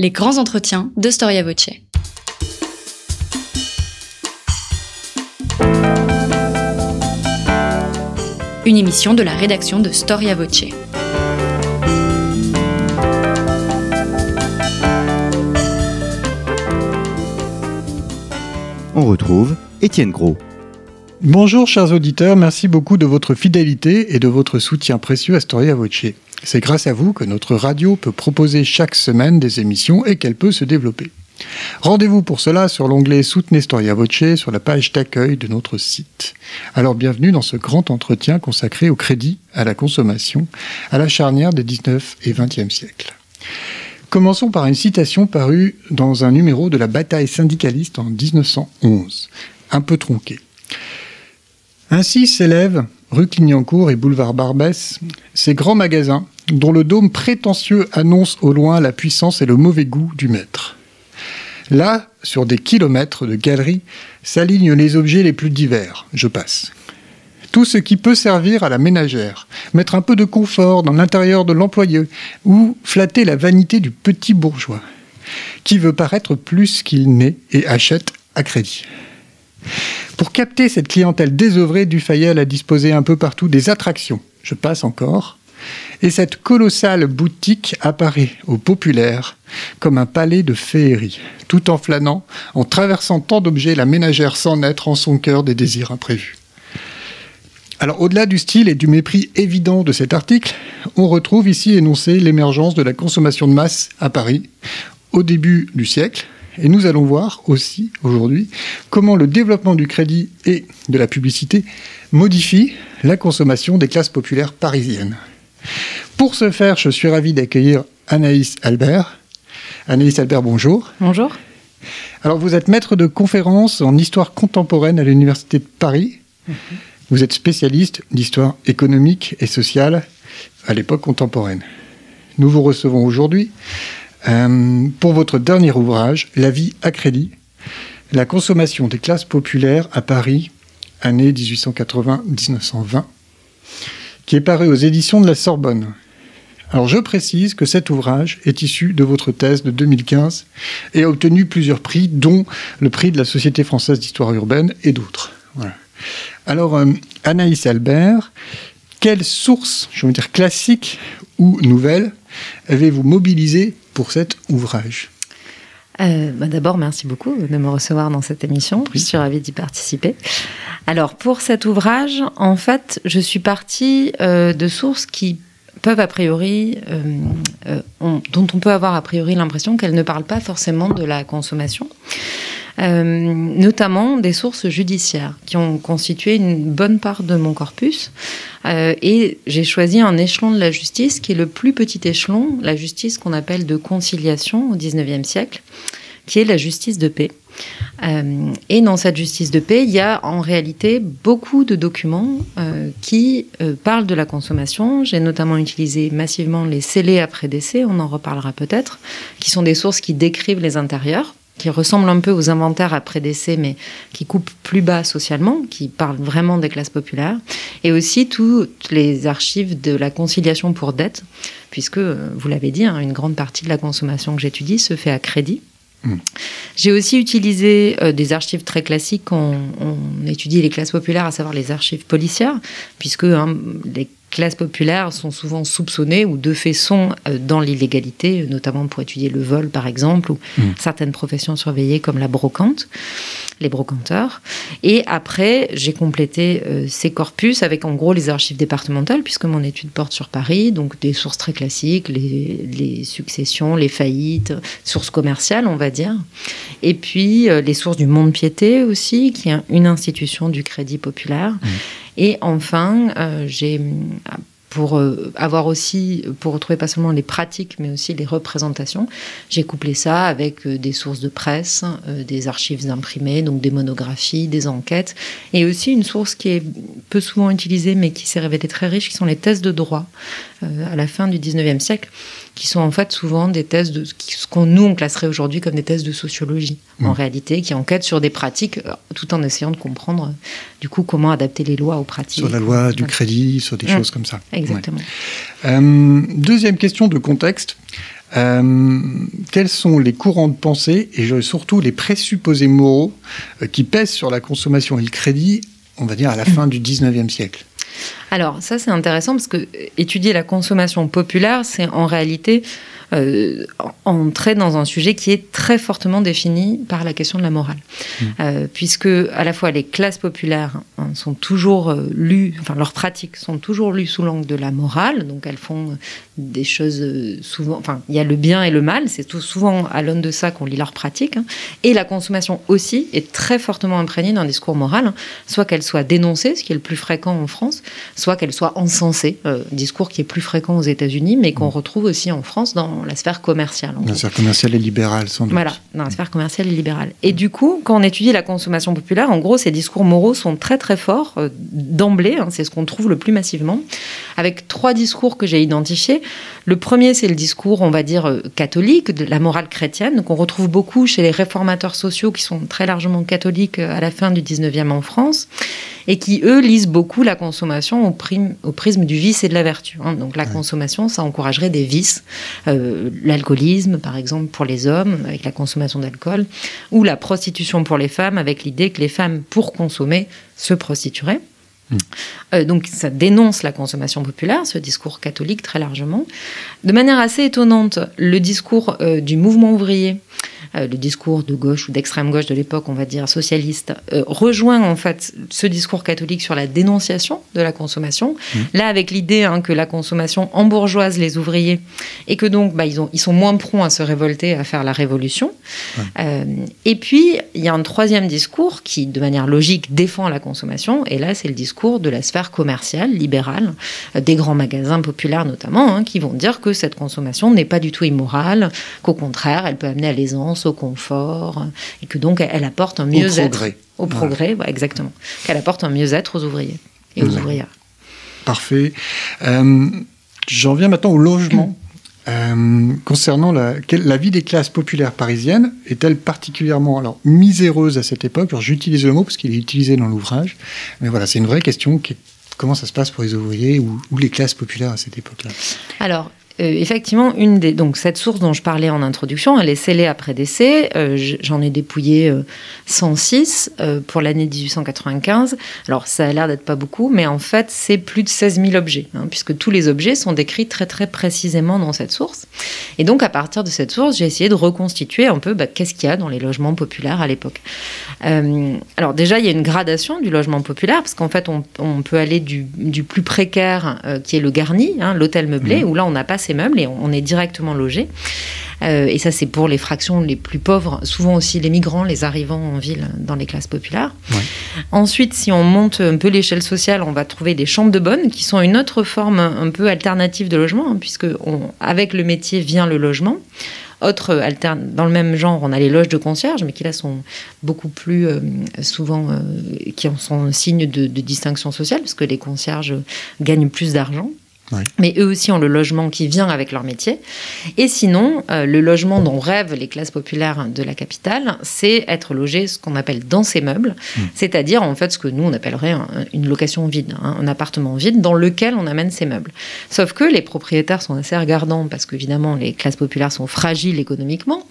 Les grands entretiens de Storia Voce. Une émission de la rédaction de Storia Voce. On retrouve Étienne Gros. Bonjour chers auditeurs, merci beaucoup de votre fidélité et de votre soutien précieux à Storia Voce. C'est grâce à vous que notre radio peut proposer chaque semaine des émissions et qu'elle peut se développer. Rendez-vous pour cela sur l'onglet Soutenez Storia Voce sur la page d'accueil de notre site. Alors bienvenue dans ce grand entretien consacré au crédit, à la consommation, à la charnière des 19 et 20e siècles. Commençons par une citation parue dans un numéro de la bataille syndicaliste en 1911, un peu tronqué. Ainsi s'élèvent, rue Clignancourt et boulevard Barbès, ces grands magasins dont le dôme prétentieux annonce au loin la puissance et le mauvais goût du maître. Là, sur des kilomètres de galeries, s'alignent les objets les plus divers. Je passe. Tout ce qui peut servir à la ménagère, mettre un peu de confort dans l'intérieur de l'employé ou flatter la vanité du petit bourgeois, qui veut paraître plus qu'il n'est et achète à crédit. Pour capter cette clientèle désœuvrée, Dufayel a disposé un peu partout des attractions. Je passe encore. Et cette colossale boutique apparaît au populaire comme un palais de féerie, tout en flânant, en traversant tant d'objets, la ménagère sans naître en son cœur des désirs imprévus. Alors au-delà du style et du mépris évident de cet article, on retrouve ici énoncé l'émergence de la consommation de masse à Paris au début du siècle, et nous allons voir aussi aujourd'hui comment le développement du crédit et de la publicité modifie la consommation des classes populaires parisiennes. Pour ce faire, je suis ravi d'accueillir Anaïs Albert. Anaïs Albert, bonjour. Bonjour. Alors vous êtes maître de conférences en histoire contemporaine à l'Université de Paris. Mhm. Vous êtes spécialiste d'histoire économique et sociale à l'époque contemporaine. Nous vous recevons aujourd'hui euh, pour votre dernier ouvrage, La vie à crédit, la consommation des classes populaires à Paris, année 1880-1920, qui est paru aux éditions de la Sorbonne. Alors je précise que cet ouvrage est issu de votre thèse de 2015 et a obtenu plusieurs prix, dont le prix de la Société française d'histoire urbaine et d'autres. Alors euh, Anaïs Albert, quelles sources, je veux dire classiques ou nouvelles, avez-vous mobilisé pour cet ouvrage euh, bah D'abord, merci beaucoup de me recevoir dans cette émission. Je suis ravie d'y participer. Alors, pour cet ouvrage, en fait, je suis partie euh, de sources qui peuvent a priori, euh, dont on peut avoir a priori l'impression qu'elles ne parlent pas forcément de la consommation. Euh, notamment des sources judiciaires qui ont constitué une bonne part de mon corpus. Euh, et j'ai choisi un échelon de la justice qui est le plus petit échelon, la justice qu'on appelle de conciliation au XIXe siècle, qui est la justice de paix. Euh, et dans cette justice de paix, il y a en réalité beaucoup de documents euh, qui euh, parlent de la consommation. J'ai notamment utilisé massivement les scellés après décès, on en reparlera peut-être, qui sont des sources qui décrivent les intérieurs qui ressemble un peu aux inventaires après décès, mais qui coupent plus bas socialement, qui parlent vraiment des classes populaires, et aussi toutes les archives de la conciliation pour dette, puisque, vous l'avez dit, hein, une grande partie de la consommation que j'étudie se fait à crédit. Mmh. J'ai aussi utilisé euh, des archives très classiques quand on, étudie les classes populaires, à savoir les archives policières, puisque hein, les classes populaires sont souvent soupçonnées ou de fait sont euh, dans l'illégalité, notamment pour étudier le vol par exemple, ou mmh. certaines professions surveillées comme la brocante, les brocanteurs. Et après, j'ai complété euh, ces corpus avec en gros les archives départementales, puisque mon étude porte sur Paris, donc des sources très classiques, les, successions, les faillites, sources commerciales, on va dire. Et puis euh, les sources du monde piété aussi, qui est une institution du crédit populaire. Mmh. Et enfin, euh, j'ai pour euh, avoir aussi, pour retrouver pas seulement les pratiques, mais aussi les représentations. J'ai couplé ça avec euh, des sources de presse, des archives imprimées, donc des monographies, des enquêtes, et aussi une source qui est peu souvent utilisée, mais qui s'est révélée très riche, qui sont les thèses de droit à la fin du 19e siècle qui sont en fait souvent des thèses de ce qu'on nous on classerait aujourd'hui comme des thèses de sociologie en réalité, qui enquêtent sur des pratiques euh, tout en essayant de comprendre du coup comment adapter les lois aux pratiques. Sur la loi du crédit, sur des choses comme ça. Exactement. Euh, deuxième question de contexte. Euh, quels sont les courants de pensée et surtout les présupposés moraux euh, qui pèsent sur la consommation et le crédit, on va dire, à la fin du 19e siècle? Alors ça c'est intéressant parce que étudier la consommation populaire, c'est en réalité euh, entrer dans un sujet qui est très fortement défini par la question de la morale. Mmh. Euh, puisque à la fois les classes populaires hein, sont toujours euh, lues, enfin leurs pratiques sont toujours lues sous l'angle de la morale, donc elles font des choses souvent, enfin il y a le bien et le mal, c'est tout souvent à l'aune de ça qu'on lit leurs pratiques, hein. et la consommation aussi est très fortement imprégnée d'un discours moral, hein. soit qu'elle soit dénoncée, ce qui est le plus fréquent en France, soit qu'elle soit encensée, discours qui est plus fréquent aux États-Unis, mais qu'on mmh. retrouve aussi en France dans la sphère commerciale. la sphère commerciale et libérale, sans doute. Voilà, dans la sphère commerciale et libérale. Et du coup, quand on étudie la consommation populaire, en gros, ces discours moraux sont très très forts euh, d'emblée. Hein, c'est ce qu'on trouve le plus massivement, avec trois discours que j'ai identifiés. Le premier, c'est le discours, on va dire, euh, catholique, de la morale chrétienne, qu'on retrouve beaucoup chez les réformateurs sociaux qui sont très largement catholiques euh, à la fin du 19e en France, et qui, eux, lisent beaucoup la consommation au, au prisme du vice et de la vertu. Hein. Donc la consommation, ça encouragerait des vices, euh, l'alcoolisme, par exemple, pour les hommes, avec la consommation d'alcool, ou la prostitution pour les femmes, avec l'idée que les femmes, pour consommer, se prostitueraient. Euh, donc ça dénonce la consommation populaire, ce discours catholique très largement. De manière assez étonnante, le discours euh, du mouvement ouvrier le discours de gauche ou d'extrême gauche de l'époque, on va dire socialiste, euh, rejoint en fait ce discours catholique sur la dénonciation de la consommation. Mmh. Là, avec l'idée hein, que la consommation embourgeoise les ouvriers et que donc bah, ils, ont, ils sont moins prompts à se révolter, à faire la révolution. Euh, et puis, il y a un troisième discours qui, de manière logique, défend la consommation. Et là, c'est le discours de la sphère commerciale, libérale, des grands magasins populaires notamment, hein, qui vont dire que cette consommation n'est pas du tout immorale, qu'au contraire, elle peut amener à l'aisance au confort, et que donc elle apporte un mieux-être. Au progrès. exactement. Qu'elle apporte un mieux-être aux ouvriers et aux ouvrières. Parfait. Euh, j'en viens maintenant au logement. Euh, concernant la, la, vie des classes populaires parisiennes, est-elle particulièrement alors, miséreuse à cette époque? J'utilise le mot parce qu'il est utilisé dans l'ouvrage, mais voilà, c'est une vraie question. Qui comment ça se passe pour les ouvriers ou, ou les classes populaires à cette époque-là? Alors, euh, effectivement, une des, donc cette source dont je parlais en introduction, elle est scellée après décès. Euh, J'en ai dépouillé 106 euh, pour l'année 1895. Alors, ça a l'air d'être pas beaucoup, mais en fait, c'est plus de 16 000 objets, hein, puisque tous les objets sont décrits très très précisément dans cette source. Et donc, à partir de cette source, j'ai essayé de reconstituer un peu bah, qu'est-ce qu'il y a dans les logements populaires à l'époque. alors, déjà, il y a une gradation du logement populaire, parce qu'en fait, on, on, peut aller du, du plus précaire, qui est le garni, hein, l'hôtel meublé, mmh. où là, on n'a pas ces meubles et on est directement logé. Euh, et ça, c'est pour les fractions les plus pauvres, souvent aussi les migrants, les arrivants en ville dans les classes populaires. Ensuite, si on monte un peu l'échelle sociale, on va trouver des chambres de bonne qui sont une autre forme un peu alternative de logement, hein, puisque avec le métier vient le logement. Autre alterne, dans le même genre, on a les loges de concierge, mais qui là sont beaucoup plus euh, souvent, euh, qui sont un signe de, de distinction sociale, parce que les concierges gagnent plus d'argent. Mais eux aussi ont le logement qui vient avec leur métier. Et sinon, euh, le logement dont rêvent les classes populaires de la capitale, c'est être logé ce qu'on appelle dans ses meubles, hmm. c'est-à-dire en fait ce que nous on appellerait une location vide, hein, un appartement vide dans lequel on amène ses meubles. Sauf que les propriétaires sont assez regardants parce qu'évidemment les classes populaires sont fragiles économiquement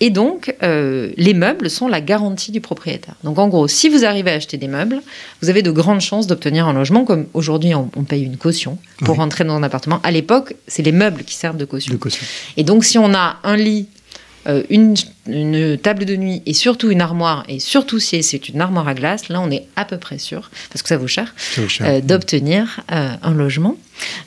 et donc, euh, les meubles sont la garantie du propriétaire. Donc, en gros, si vous arrivez à acheter des meubles, vous avez de grandes chances d'obtenir un logement, comme aujourd'hui, on, paye une caution pour rentrer dans un appartement. À l'époque, c'est les meubles qui servent de caution. de caution. Et donc, si on a un lit, euh, une, table de nuit et surtout une armoire, et surtout si c'est une armoire à glace, là, on est à peu près sûr, parce que ça vaut cher, euh, d'obtenir un logement.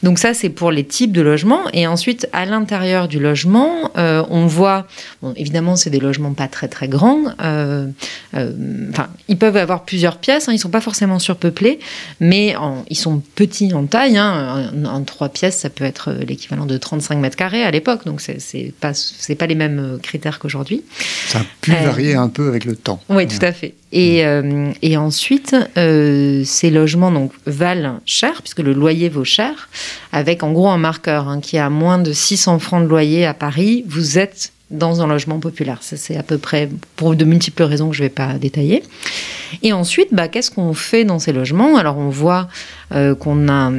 Donc ça, c'est pour les types de logements. Et ensuite, à l'intérieur du logement, euh, on voit, bon, évidemment, c'est des logements pas très très grands. Euh, euh, enfin, ils peuvent avoir plusieurs pièces. Hein, ils sont pas forcément surpeuplés, mais ils sont petits en taille. Hein, en, trois pièces, ça peut être l'équivalent de 35 mètres carrés à l'époque. Donc c'est pas c'est pas les mêmes critères qu'aujourd'hui. Ça a pu varier un peu avec le temps. Oui, tout à fait. Et, mm. et ensuite, ces logements donc valent cher puisque le loyer vaut cher avec en gros un marqueur hein, qui a moins de 600 francs de loyer à Paris, vous êtes dans un logement populaire. C'est à peu près pour de multiples raisons que je ne vais pas détailler. Et ensuite, bah, qu'est-ce qu'on fait dans ces logements? Alors, on voit euh, qu'on a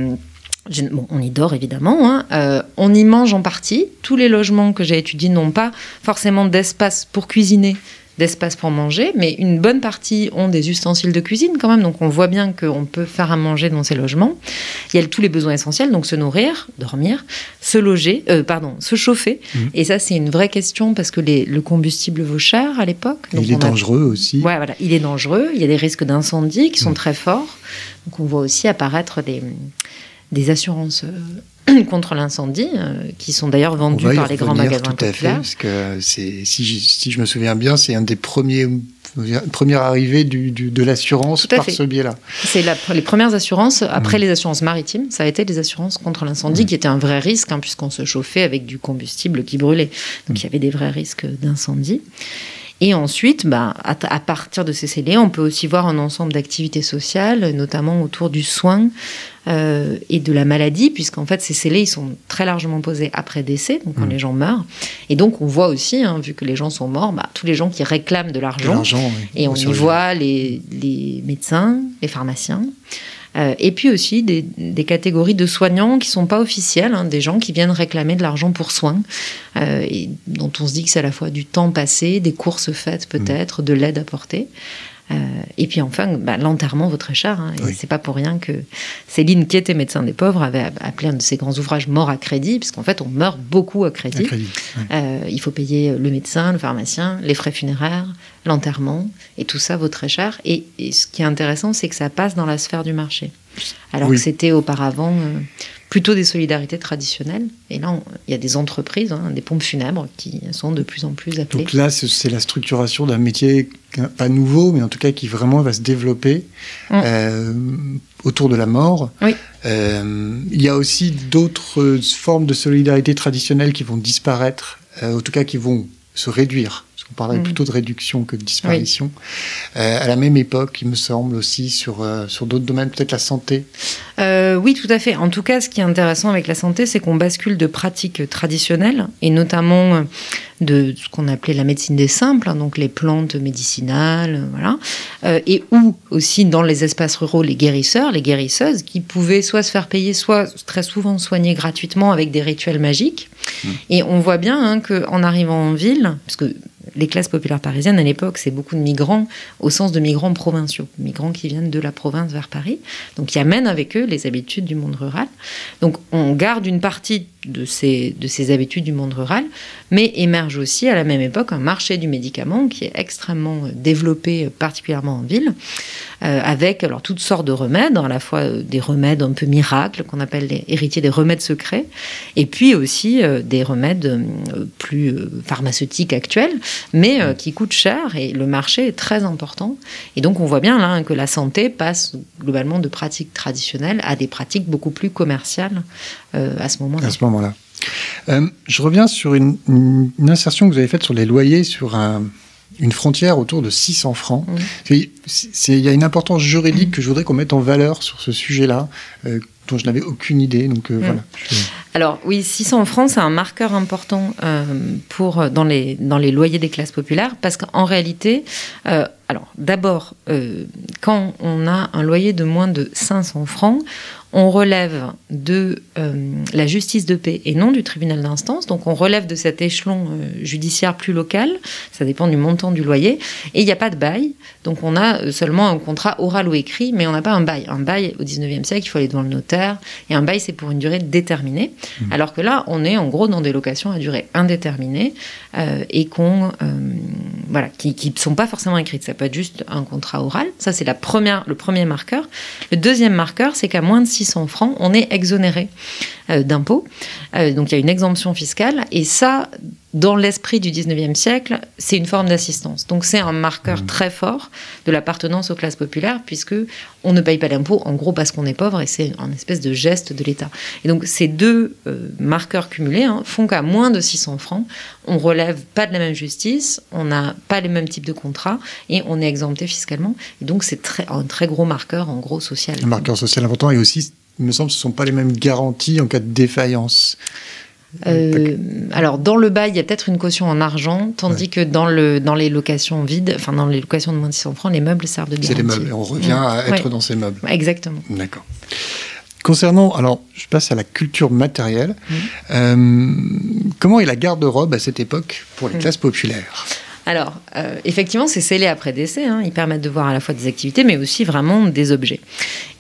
Bon, on y dort évidemment, hein. euh, on y mange en partie. Tous les logements que j'ai étudiés n'ont pas forcément d'espace pour cuisiner, d'espace pour manger, mais une bonne partie ont des ustensiles de cuisine quand même, donc on voit bien qu'on peut faire à manger dans ces logements. Il y a tous les besoins essentiels, donc se nourrir, dormir, se loger, euh, pardon, se chauffer. Mmh. Et ça, c'est une vraie question parce que le combustible vaut cher à l'époque. Il est dangereux aussi. Ouais, voilà, il est dangereux. Il y a des risques d'incendie qui sont mmh. très forts. Donc on voit aussi apparaître des, des assurances euh, contre l'incendie, euh, qui sont d'ailleurs vendues par les grands magasins tout à fait, parce que si, si, je me souviens bien, c'est un des premiers première arrivée du, de l'assurance par ce biais-là. C'est les premières assurances, après mm. les assurances maritimes, ça a été les assurances contre l'incendie, mm. qui était un vrai risque, hein, puisqu'on se chauffait avec du combustible qui brûlait. Donc mm. il y avait des vrais risques d'incendie. Et ensuite, bah, à, partir de ces scellés, on peut aussi voir un ensemble d'activités sociales, notamment autour du soin euh, et de la maladie, puisqu'en fait, ces scellés, ils sont très largement posés après décès, donc quand mmh. les gens meurent. Et donc, on voit aussi, hein, vu que les gens sont morts, bah, tous les gens qui réclament de l'argent. Et on y voit les, les médecins, les pharmaciens. Euh, et puis aussi des, catégories de soignants qui sont pas officiels, hein, des gens qui viennent réclamer de l'argent pour soins, euh, et dont on se dit que c'est à la fois du temps passé, des courses faites peut-être, de l'aide apportée. Euh, et puis enfin, bah, l'enterrement vaut très cher. Hein, c'est pas pour rien que Céline, qui était médecin des pauvres, avait appelé un de ses grands ouvrages Mort à crédit, puisqu'en fait, on meurt beaucoup à crédit. Euh, il faut payer le médecin, le pharmacien, les frais funéraires, l'enterrement, et tout ça vaut très cher. Et, ce qui est intéressant, c'est que ça passe dans la sphère du marché. Alors que c'était auparavant euh, plutôt des solidarités traditionnelles. Et là, il y a des entreprises, hein, des pompes funèbres qui sont de plus en plus appelées. Donc là, c'est la structuration d'un métier pas nouveau, mais en tout cas qui vraiment va se développer mm. euh, autour de la mort. Oui. Euh, il y a aussi d'autres formes de solidarité traditionnelles qui vont disparaître, euh, en tout cas qui vont se réduire on parlait mm. plutôt de réduction que de disparition. Euh, à la même époque, il me semble aussi, sur, euh, sur d'autres domaines, peut-être la santé. Euh, oui, tout à fait. En tout cas, ce qui est intéressant avec la santé, c'est qu'on bascule de pratiques traditionnelles, et notamment de ce qu'on appelait la médecine des simples, hein, donc les plantes médicinales, voilà, et ou aussi dans les espaces ruraux, les guérisseurs, les guérisseuses, qui pouvaient soit se faire payer, soit très souvent soigner gratuitement avec des rituels magiques. Mm. Et on voit bien hein, qu'en arrivant en ville, parce que les classes populaires parisiennes à l'époque, c'est beaucoup de migrants au sens de migrants provinciaux, migrants qui viennent de la province vers Paris, donc qui amènent avec eux les habitudes du monde rural. Donc on garde une partie de ces, de ces habitudes du monde rural, mais émerge aussi à la même époque un marché du médicament qui est extrêmement développé, particulièrement en ville, euh, avec alors toutes sortes de remèdes, à la fois euh, des remèdes un peu miracles qu'on appelle les héritiers des remèdes secrets, et puis aussi euh, des remèdes plus pharmaceutiques actuels, mais qui coûtent cher et le marché est très important. Et donc on voit bien là hein, que la santé passe globalement de pratiques traditionnelles à des pratiques beaucoup plus commerciales à ce moment-là. À ce moment-là. je reviens sur une, une, insertion que vous avez faite sur les loyers sur un, une frontière autour de 600 francs. Il y a une importance juridique que je voudrais qu'on mette en valeur sur ce sujet-là, euh, dont je n'avais aucune idée. Donc euh, voilà. Alors oui, 600 francs, c'est un marqueur important euh, pour dans les dans les loyers des classes populaires, parce qu'en réalité, alors d'abord, quand on a un loyer de moins de 500 francs, on relève de euh, la justice de paix et non du tribunal d'instance. Donc on relève de cet échelon euh, judiciaire plus local, ça dépend du montant du loyer, et il n'y a pas de bail. Donc on a euh, seulement un contrat oral ou écrit, mais on n'a pas un bail. Un bail au 19e siècle, il faut aller devant le notaire, et un bail c'est pour une durée déterminée. Mmh. Alors que là, on est en gros dans des locations à durée indéterminée et qu'on voilà, qui ne sont pas forcément écrites. Ça peut être juste un contrat oral. Ça, c'est la première, le premier marqueur. Le deuxième marqueur, c'est qu'à moins de 600 francs, on est exonéré euh, d'impôts. Euh, donc, il y a une exemption fiscale. Et ça, dans l'esprit du 19e siècle, c'est une forme d'assistance. Donc c'est un marqueur mmh. très fort de l'appartenance aux classes populaires, puisque on ne paye pas d'impôts, en gros parce qu'on est pauvre, et c'est un espèce de geste de l'État. Et donc ces deux euh, marqueurs cumulés hein, font qu'à moins de 600 francs, on relève pas de la même justice, on n'a pas les mêmes types de contrats, et on est exempté fiscalement. Et donc c'est très, un très gros marqueur, en gros, social. Un marqueur social important, et aussi, il me semble, ce ne sont pas les mêmes garanties en cas de défaillance. Euh, alors dans le bail, il y a peut-être une caution en argent, tandis que dans, le, dans les locations vides, enfin dans les locations de moins de 600 francs, les meubles servent de garantie. C'est les meubles, et on revient à être dans ces meubles. Exactement. D'accord. concernant, alors je passe à la culture matérielle. Mmh. Euh, comment est la garde-robe à cette époque pour les Mmh. classes populaires? Alors, euh, effectivement, c'est scellé après décès. hein. Ils permettent de voir à la fois des activités, mais aussi vraiment des objets.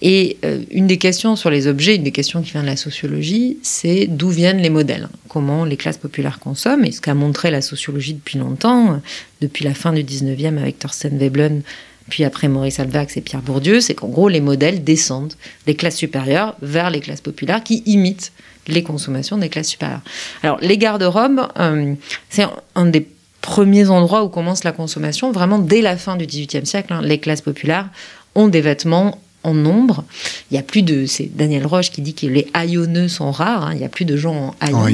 Et euh, une des questions sur les objets, une des questions qui vient de la sociologie, c'est d'où viennent les modèles? Comment les classes populaires consomment? Et ce qu'a montré la sociologie depuis longtemps, depuis la fin du 19e avec Thorsten Veblen, puis après Maurice Alvax et Pierre Bourdieu, c'est qu'en gros, les modèles descendent des classes supérieures vers les classes populaires qui imitent les consommations des classes supérieures. Alors, les garde-robes, euh, c'est un des premiers endroits où commence la consommation, vraiment dès la fin du XVIIIe siècle. hein. les classes populaires ont des vêtements en nombre. Il y a plus de. C'est Daniel Roche qui dit que les haillonneux sont rares. hein. Il y a plus de gens en haillons. En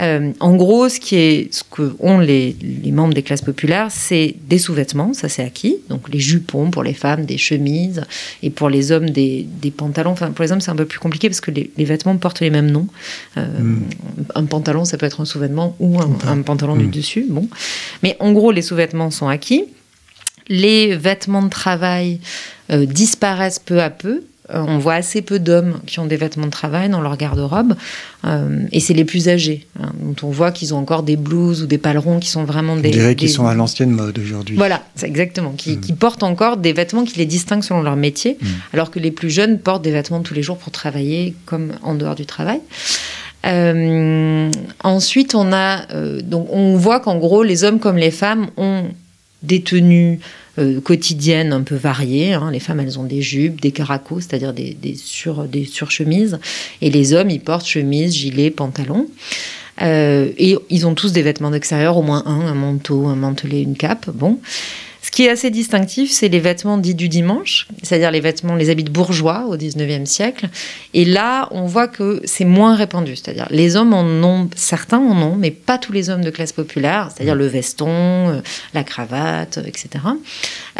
Euh, en gros, ce qui est, ce que ont les, les membres des classes populaires, c'est des sous-vêtements, ça c'est acquis. Donc les jupons pour les femmes, des chemises, et pour les hommes des, des pantalons. Enfin, pour les hommes, c'est un peu plus compliqué parce que les, les vêtements portent les mêmes noms. Euh, Un pantalon, ça peut être un sous-vêtement ou un, un pantalon du dessus. Bon, mais en gros, les sous-vêtements sont acquis. Les vêtements de travail disparaissent peu à peu. Euh, on voit assez peu d'hommes qui ont des vêtements de travail dans leur garde-robe, euh, et c'est les plus âgés, hein, dont on voit qu'ils ont encore des blouses ou des palerons qui sont vraiment des. On dirait qu'ils des- sont à l'ancienne mode aujourd'hui. Voilà, c'est exactement, qui, qui portent encore des vêtements qui les distinguent selon leur métier, alors que les plus jeunes portent des vêtements tous les jours pour travailler comme en dehors du travail. Euh, ensuite, on a euh, donc on voit qu'en gros, les hommes comme les femmes ont des tenues euh, quotidiennes un peu variées. hein. Les femmes, elles ont des jupes, des caracos, c'est-à-dire des, des, sur, des surchemises. Et les hommes, ils portent chemise, gilet, pantalon. Euh, et ils ont tous des vêtements d'extérieur, au moins un, un manteau, un mantelet, une cape. Bon. Qui est assez distinctif, c'est les vêtements dits du dimanche, c'est-à-dire les vêtements, les habits de bourgeois au 19e siècle. Et là, on voit que c'est moins répandu, c'est-à-dire les hommes en ont, certains en ont, mais pas tous les hommes de classe populaire, c'est-à-dire le veston, euh, la cravate, euh, etc.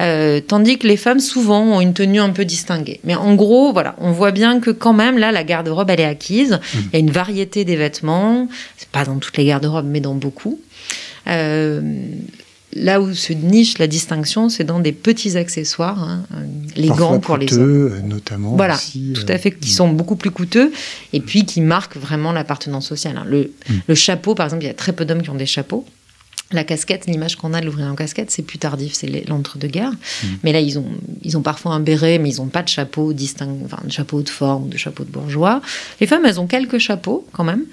Euh, tandis que les femmes, souvent, ont une tenue un peu distinguée. Mais en gros, voilà, on voit bien que quand même, là, la garde-robe, elle est acquise. Il y a une variété des vêtements, c'est pas dans toutes les garde-robes, mais dans beaucoup. Euh, Là où se niche la distinction, c'est dans des petits accessoires, hein, les Parfois gants pour les hommes. euh, notamment. Voilà, aussi, tout euh, à fait, qui sont beaucoup plus coûteux et puis qui marquent vraiment l'appartenance sociale. hein. Le, le chapeau, par exemple, il y a très peu d'hommes qui ont des chapeaux. La casquette, l'image qu'on a de l'ouvrier en casquette, c'est plus tardif, c'est l'entre-deux-guerres. Mais là, ils ont, ils ont parfois un béret, mais ils n'ont pas de chapeau distinct, enfin, de chapeau de forme, de chapeau de bourgeois. Les femmes, elles ont quelques chapeaux quand même.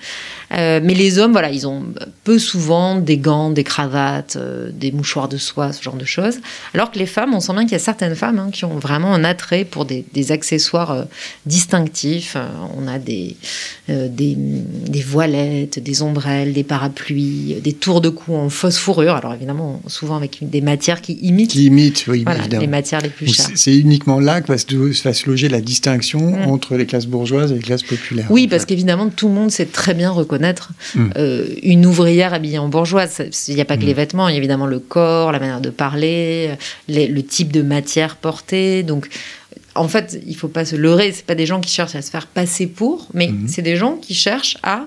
Euh, mais les hommes, voilà, ils ont peu souvent des gants, des cravates, euh, des mouchoirs de soie, ce genre de choses. Alors que les femmes, on sent bien qu'il y a certaines femmes hein, qui ont vraiment un attrait pour des, des accessoires euh, distinctifs. On a des, des, des voilettes, des ombrelles, des parapluies, des tours de cou en fausse fourrure. Alors évidemment, souvent avec des matières qui imitent Qui oui, voilà, les matières les plus chères. c'est- uniquement là que va se, va se loger la distinction Mm. entre les classes bourgeoises et les classes populaires. Oui, parce fait. qu'évidemment, tout le monde sait très bien reconnaître Mm. euh, une ouvrière habillée en bourgeoise. Il n'y a pas que Mm. les vêtements, il y a évidemment le corps, la manière de parler, les- le type de matière portée. Donc, en fait, il faut pas se leurrer. C'est pas des gens qui cherchent à se faire passer pour, mais Mhm. c'est des gens qui cherchent à,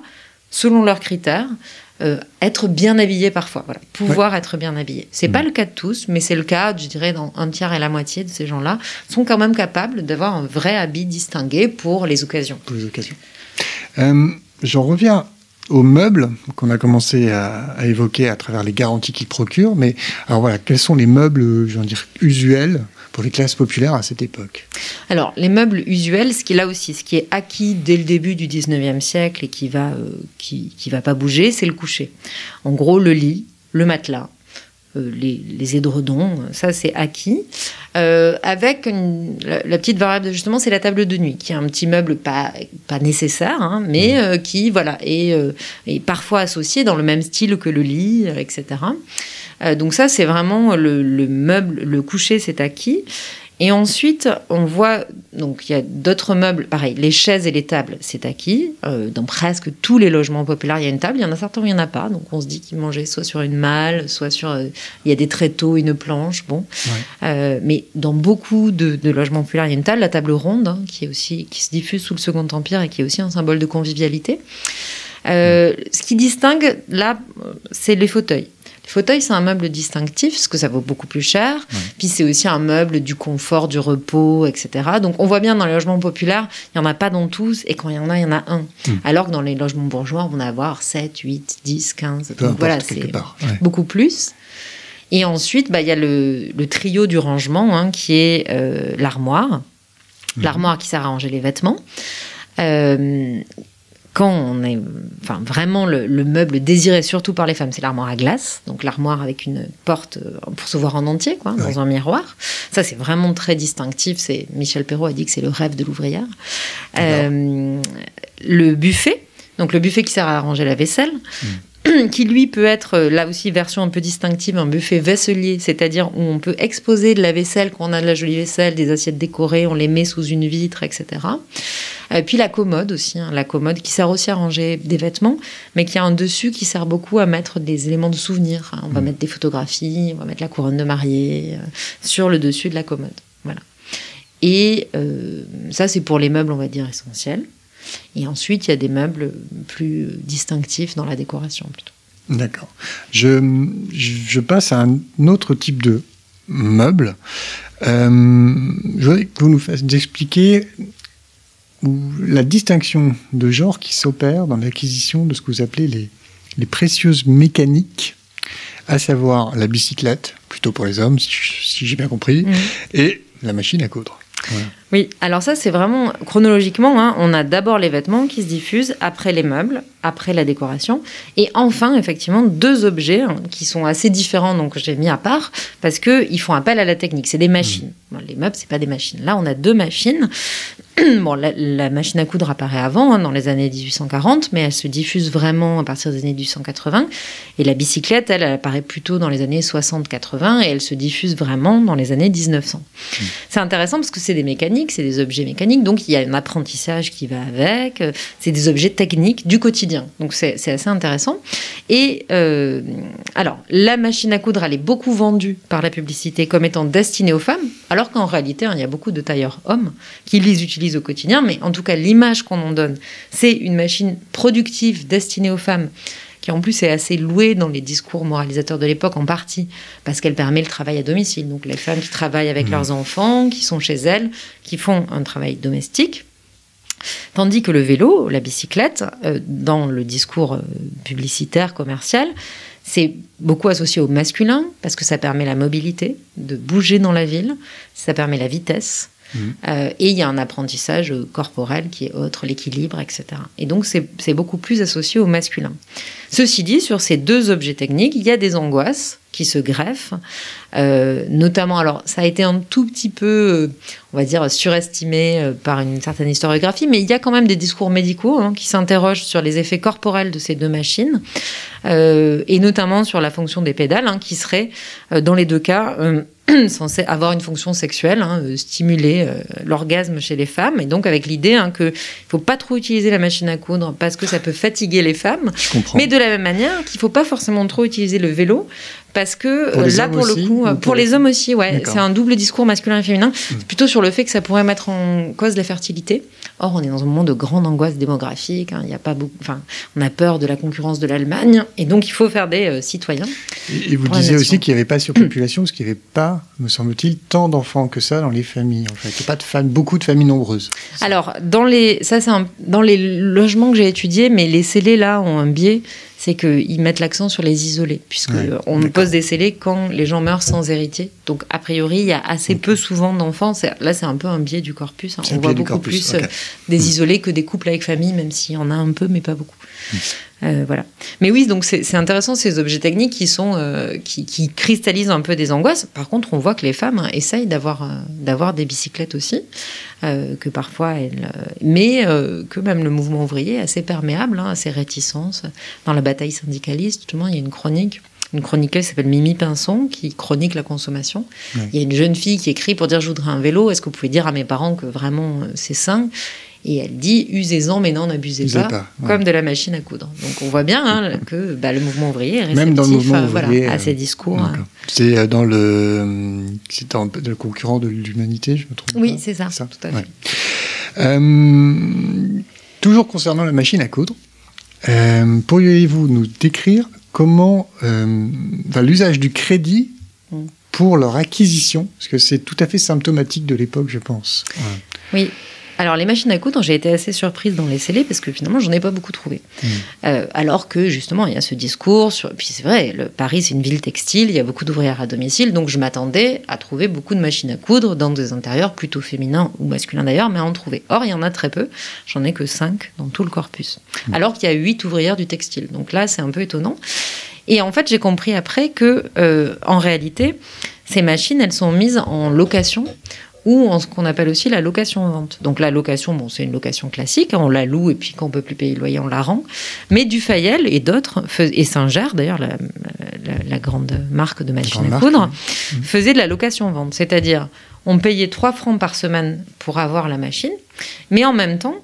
selon leurs critères, euh, être bien habillés parfois. Voilà, pouvoir être bien habillés. C'est pas le cas de tous, mais c'est le cas, je dirais, dans un tiers et la moitié de ces gens-là sont quand même capables d'avoir un vrai habit distingué pour les occasions. pour les occasions. Euh, J'en reviens aux meubles qu'on a commencé à, à évoquer à travers les garanties qu'ils procurent. Mais alors voilà, quels sont les meubles, euh, je dire, usuels pour les classes populaires à cette époque Alors, les meubles usuels, ce qui est là aussi, ce qui est acquis dès le début du 19e siècle et qui va, euh, qui, qui va pas bouger, c'est le coucher. En gros, le lit, le matelas, les, les édredons, euh, ça c'est acquis. Euh, avec une- la, la petite variable d'ajustement, c'est la table de nuit, qui est un petit meuble pas, pas nécessaire, hein, mais euh, qui voilà, est, euh, est parfois associé dans le même style que le lit, euh, etc. Euh, donc ça, c'est vraiment le, le meuble, le coucher, c'est acquis. Et ensuite, on voit, donc il y a d'autres meubles, pareil, les chaises et les tables, c'est acquis. Euh, dans presque tous les logements populaires, il y a une table. Il y en a certains où il n'y en a pas. Donc on se dit qu'ils mangeaient soit sur une malle, soit sur. euh, il y a des tréteaux, une planche. Bon. Euh, mais dans beaucoup de, de logements populaires, il y a une table, la table ronde, hein, qui, est aussi, qui se diffuse sous le Second Empire et qui est aussi un symbole de convivialité. Euh, Ce qui distingue, là, c'est les fauteuils. Le fauteuil, c'est un meuble distinctif, parce que ça vaut beaucoup plus cher. Puis c'est aussi un meuble du confort, du repos, etc. Donc on voit bien dans les logements populaires, il n'y en a pas dans tous, et quand il y en a, il y en a un. Hmm. Alors que dans les logements bourgeois, on va avoir 7, 8, 10, 15. Peu Donc voilà, c'est ouais. beaucoup plus. Et ensuite, bah, il y a le, le trio du rangement, hein, qui est euh, l'armoire. Mhm. L'armoire qui sert à ranger les vêtements. Euh, quand on est, enfin vraiment le, le meuble désiré surtout par les femmes, c'est l'armoire à glace, donc l'armoire avec une porte euh, pour se voir en entier, quoi, dans Ouais. un miroir. Ça c'est vraiment très distinctif. C'est Michel Perrault a dit que c'est le rêve de l'ouvrière. Euh, le buffet, donc le buffet qui sert à ranger la vaisselle. Qui lui peut être euh, là aussi version un peu distinctive, un buffet vaisselier, c'est-à-dire où on peut exposer de la vaisselle quand on a de la jolie vaisselle, des assiettes décorées, on les met sous une vitre, etc. Euh, puis la commode aussi, hein, la commode qui sert aussi à ranger des vêtements, mais qui a un dessus qui sert beaucoup à mettre des éléments de souvenir. hein. On va mettre des photographies, on va mettre la couronne de mariée euh, sur le dessus de la commode. Voilà. Et euh, ça, c'est pour les meubles, on va dire, essentiels. Et ensuite, il y a des meubles plus distinctifs dans la décoration plutôt. D'accord. Je, je passe à un autre type de meuble. Euh, je voudrais que vous nous fassiez expliquer la distinction de genre qui s'opère dans l'acquisition de ce que vous appelez les, les précieuses mécaniques, à savoir la bicyclette, plutôt pour les hommes, si, si j'ai bien compris, Mhm. et la machine à coudre. Voilà. Oui, alors ça c'est vraiment chronologiquement, hein, on a d'abord les vêtements qui se diffusent, après les meubles, après la décoration, et enfin effectivement deux objets hein, qui sont assez différents, donc j'ai mis à part, parce qu'ils font appel à la technique, c'est des machines. Bon, les meubles, c'est pas des machines. Là, on a deux machines. bon, la, la machine à coudre apparaît avant, hein, dans les années 1840, mais elle se diffuse vraiment à partir des années 1880. Et la bicyclette, elle, elle apparaît plutôt dans les années 60-80 et elle se diffuse vraiment dans les années 1900. C'est intéressant parce que c'est des mécaniques, c'est des objets mécaniques, donc il y a un apprentissage qui va avec, euh, c'est des objets techniques du quotidien. Donc c'est c'est assez intéressant. Et euh, alors, la machine à coudre, elle est beaucoup vendue par la publicité comme étant destinée aux femmes, alors qu'en réalité, hein, il y a beaucoup de tailleurs hommes qui les utilisent au quotidien, mais en tout cas, l'image qu'on en donne, c'est une machine productive destinée aux femmes qui en plus est assez louée dans les discours moralisateurs de l'époque en partie, parce qu'elle permet le travail à domicile. Donc les femmes qui travaillent avec leurs enfants, qui sont chez elles, qui font un travail domestique. Tandis que le vélo, la bicyclette, euh, dans le discours euh, publicitaire, commercial, c'est beaucoup associé au masculin, parce que ça permet la mobilité, de bouger dans la ville, ça permet la vitesse, euh, et il y a un apprentissage corporel qui est autre, l'équilibre, etc. Et donc, c'est beaucoup plus associé au masculin. Ceci dit, sur ces deux objets techniques, il y a des angoisses qui se greffent, euh, notamment, alors ça a été un tout petit peu, euh, on va dire, surestimé euh, par une certaine historiographie, mais il y a quand même des discours médicaux hein, qui s'interrogent sur les effets corporels de ces deux machines, euh, et notamment sur la fonction des pédales, hein, qui serait, dans les deux cas, censé avoir une fonction sexuelle, hein, stimuler euh, l'orgasme chez les femmes, et donc avec l'idée hein, qu'il ne faut pas trop utiliser la machine à coudre parce que ça peut fatiguer les femmes, Je comprends. mais de la même manière qu'il ne faut pas forcément trop utiliser le vélo parce que Pour euh, là pour le coup, ou euh, pour pour les hommes aussi, ouais, c'est un double discours masculin et féminin, C'est plutôt sur le fait que ça pourrait mettre en cause la fertilité. Or, on est dans un moment de grande angoisse démographique. hein, Il a pas beaucoup, enfin, on a peur de la concurrence de l'Allemagne, et donc il faut faire des euh, citoyens. Et, et vous disiez aussi qu'il n'y avait pas surpopulation, parce qu'il n'y avait pas, me semble-t-il, tant d'enfants que ça dans les familles. En fait, il n'y a pas de familles, beaucoup de familles nombreuses. Alors, dans les, ça c'est dans les logements que j'ai étudiés, mais les scellés là ont un biais, c'est qu'ils mettent l'accent sur les isolés, puisque Ouais, on d'accord. pose des scellés quand les gens meurent sans héritier. Donc, a priori, il y a assez peu souvent d'enfants. C'est- Là, c'est un peu un biais du corpus. hein. On voit beaucoup corpus, plus euh, des isolés que des couples avec famille, même s'il y en a un peu, mais pas beaucoup. Euh, voilà. Mais oui, donc c'est intéressant ces objets techniques qui sont euh, qui, qui cristallisent un peu des angoisses. Par contre, on voit que les femmes hein, essayent d'avoir euh, d'avoir des bicyclettes aussi, que parfois elles, mais que même le mouvement ouvrier est assez perméable hein, à ces réticences. Dans la bataille syndicaliste, justement, il y a une chronique. Une chroniqueuse s'appelle Mimi Pinson qui chronique la consommation. Il y a une jeune fille qui écrit pour dire je voudrais un vélo. Est-ce que vous pouvez dire à mes parents que vraiment c'est sain? Et elle dit usez-en mais n'en abusez Abusez pas, pas, ouais. comme de la machine à coudre. Donc on voit bien hein, que bah, le mouvement ouvrier est réceptif Même dans le mouvement euh, voilà, ouvrier, à euh, ces discours. D'accord. C'est euh, dans le, c'est dans le concurrent de l'humanité, je me trompe Oui, c'est ça, tout à fait. ouais. Euh, toujours concernant la machine à coudre, euh, pourriez-vous nous décrire comment euh, enfin, l'usage du crédit Mm. pour leur acquisition, parce que c'est tout à fait symptomatique de l'époque, je pense. Oui. Alors, les machines à coudre, j'ai été assez surprise dans les scellés parce que finalement, j'en ai pas beaucoup trouvé. Mm. Euh, alors que justement, il y a ce discours. Sur... Puis c'est vrai, le Paris, c'est une ville textile, il y a beaucoup d'ouvrières à domicile, donc je m'attendais à trouver beaucoup de machines à coudre dans des intérieurs plutôt féminins ou masculins d'ailleurs, mais à en trouver. Or, il y en a très peu. J'en ai que 5 dans tout le corpus. Alors qu'il y a 8 ouvrières du textile. Donc là, c'est un peu étonnant. Et en fait, j'ai compris après que, euh, en réalité, ces machines, elles sont mises en location ou en ce qu'on appelle aussi la location-vente. Donc la location, bon, c'est une location classique, hein, on la loue et puis quand on peut plus payer le loyer, on la rend. Mais Dufayel et d'autres, et Singer d'ailleurs, la, la- la grande marque de machines à coudre, faisait de la location-vente. C'est-à-dire, on payait 3 francs par semaine pour avoir la machine, mais en même temps,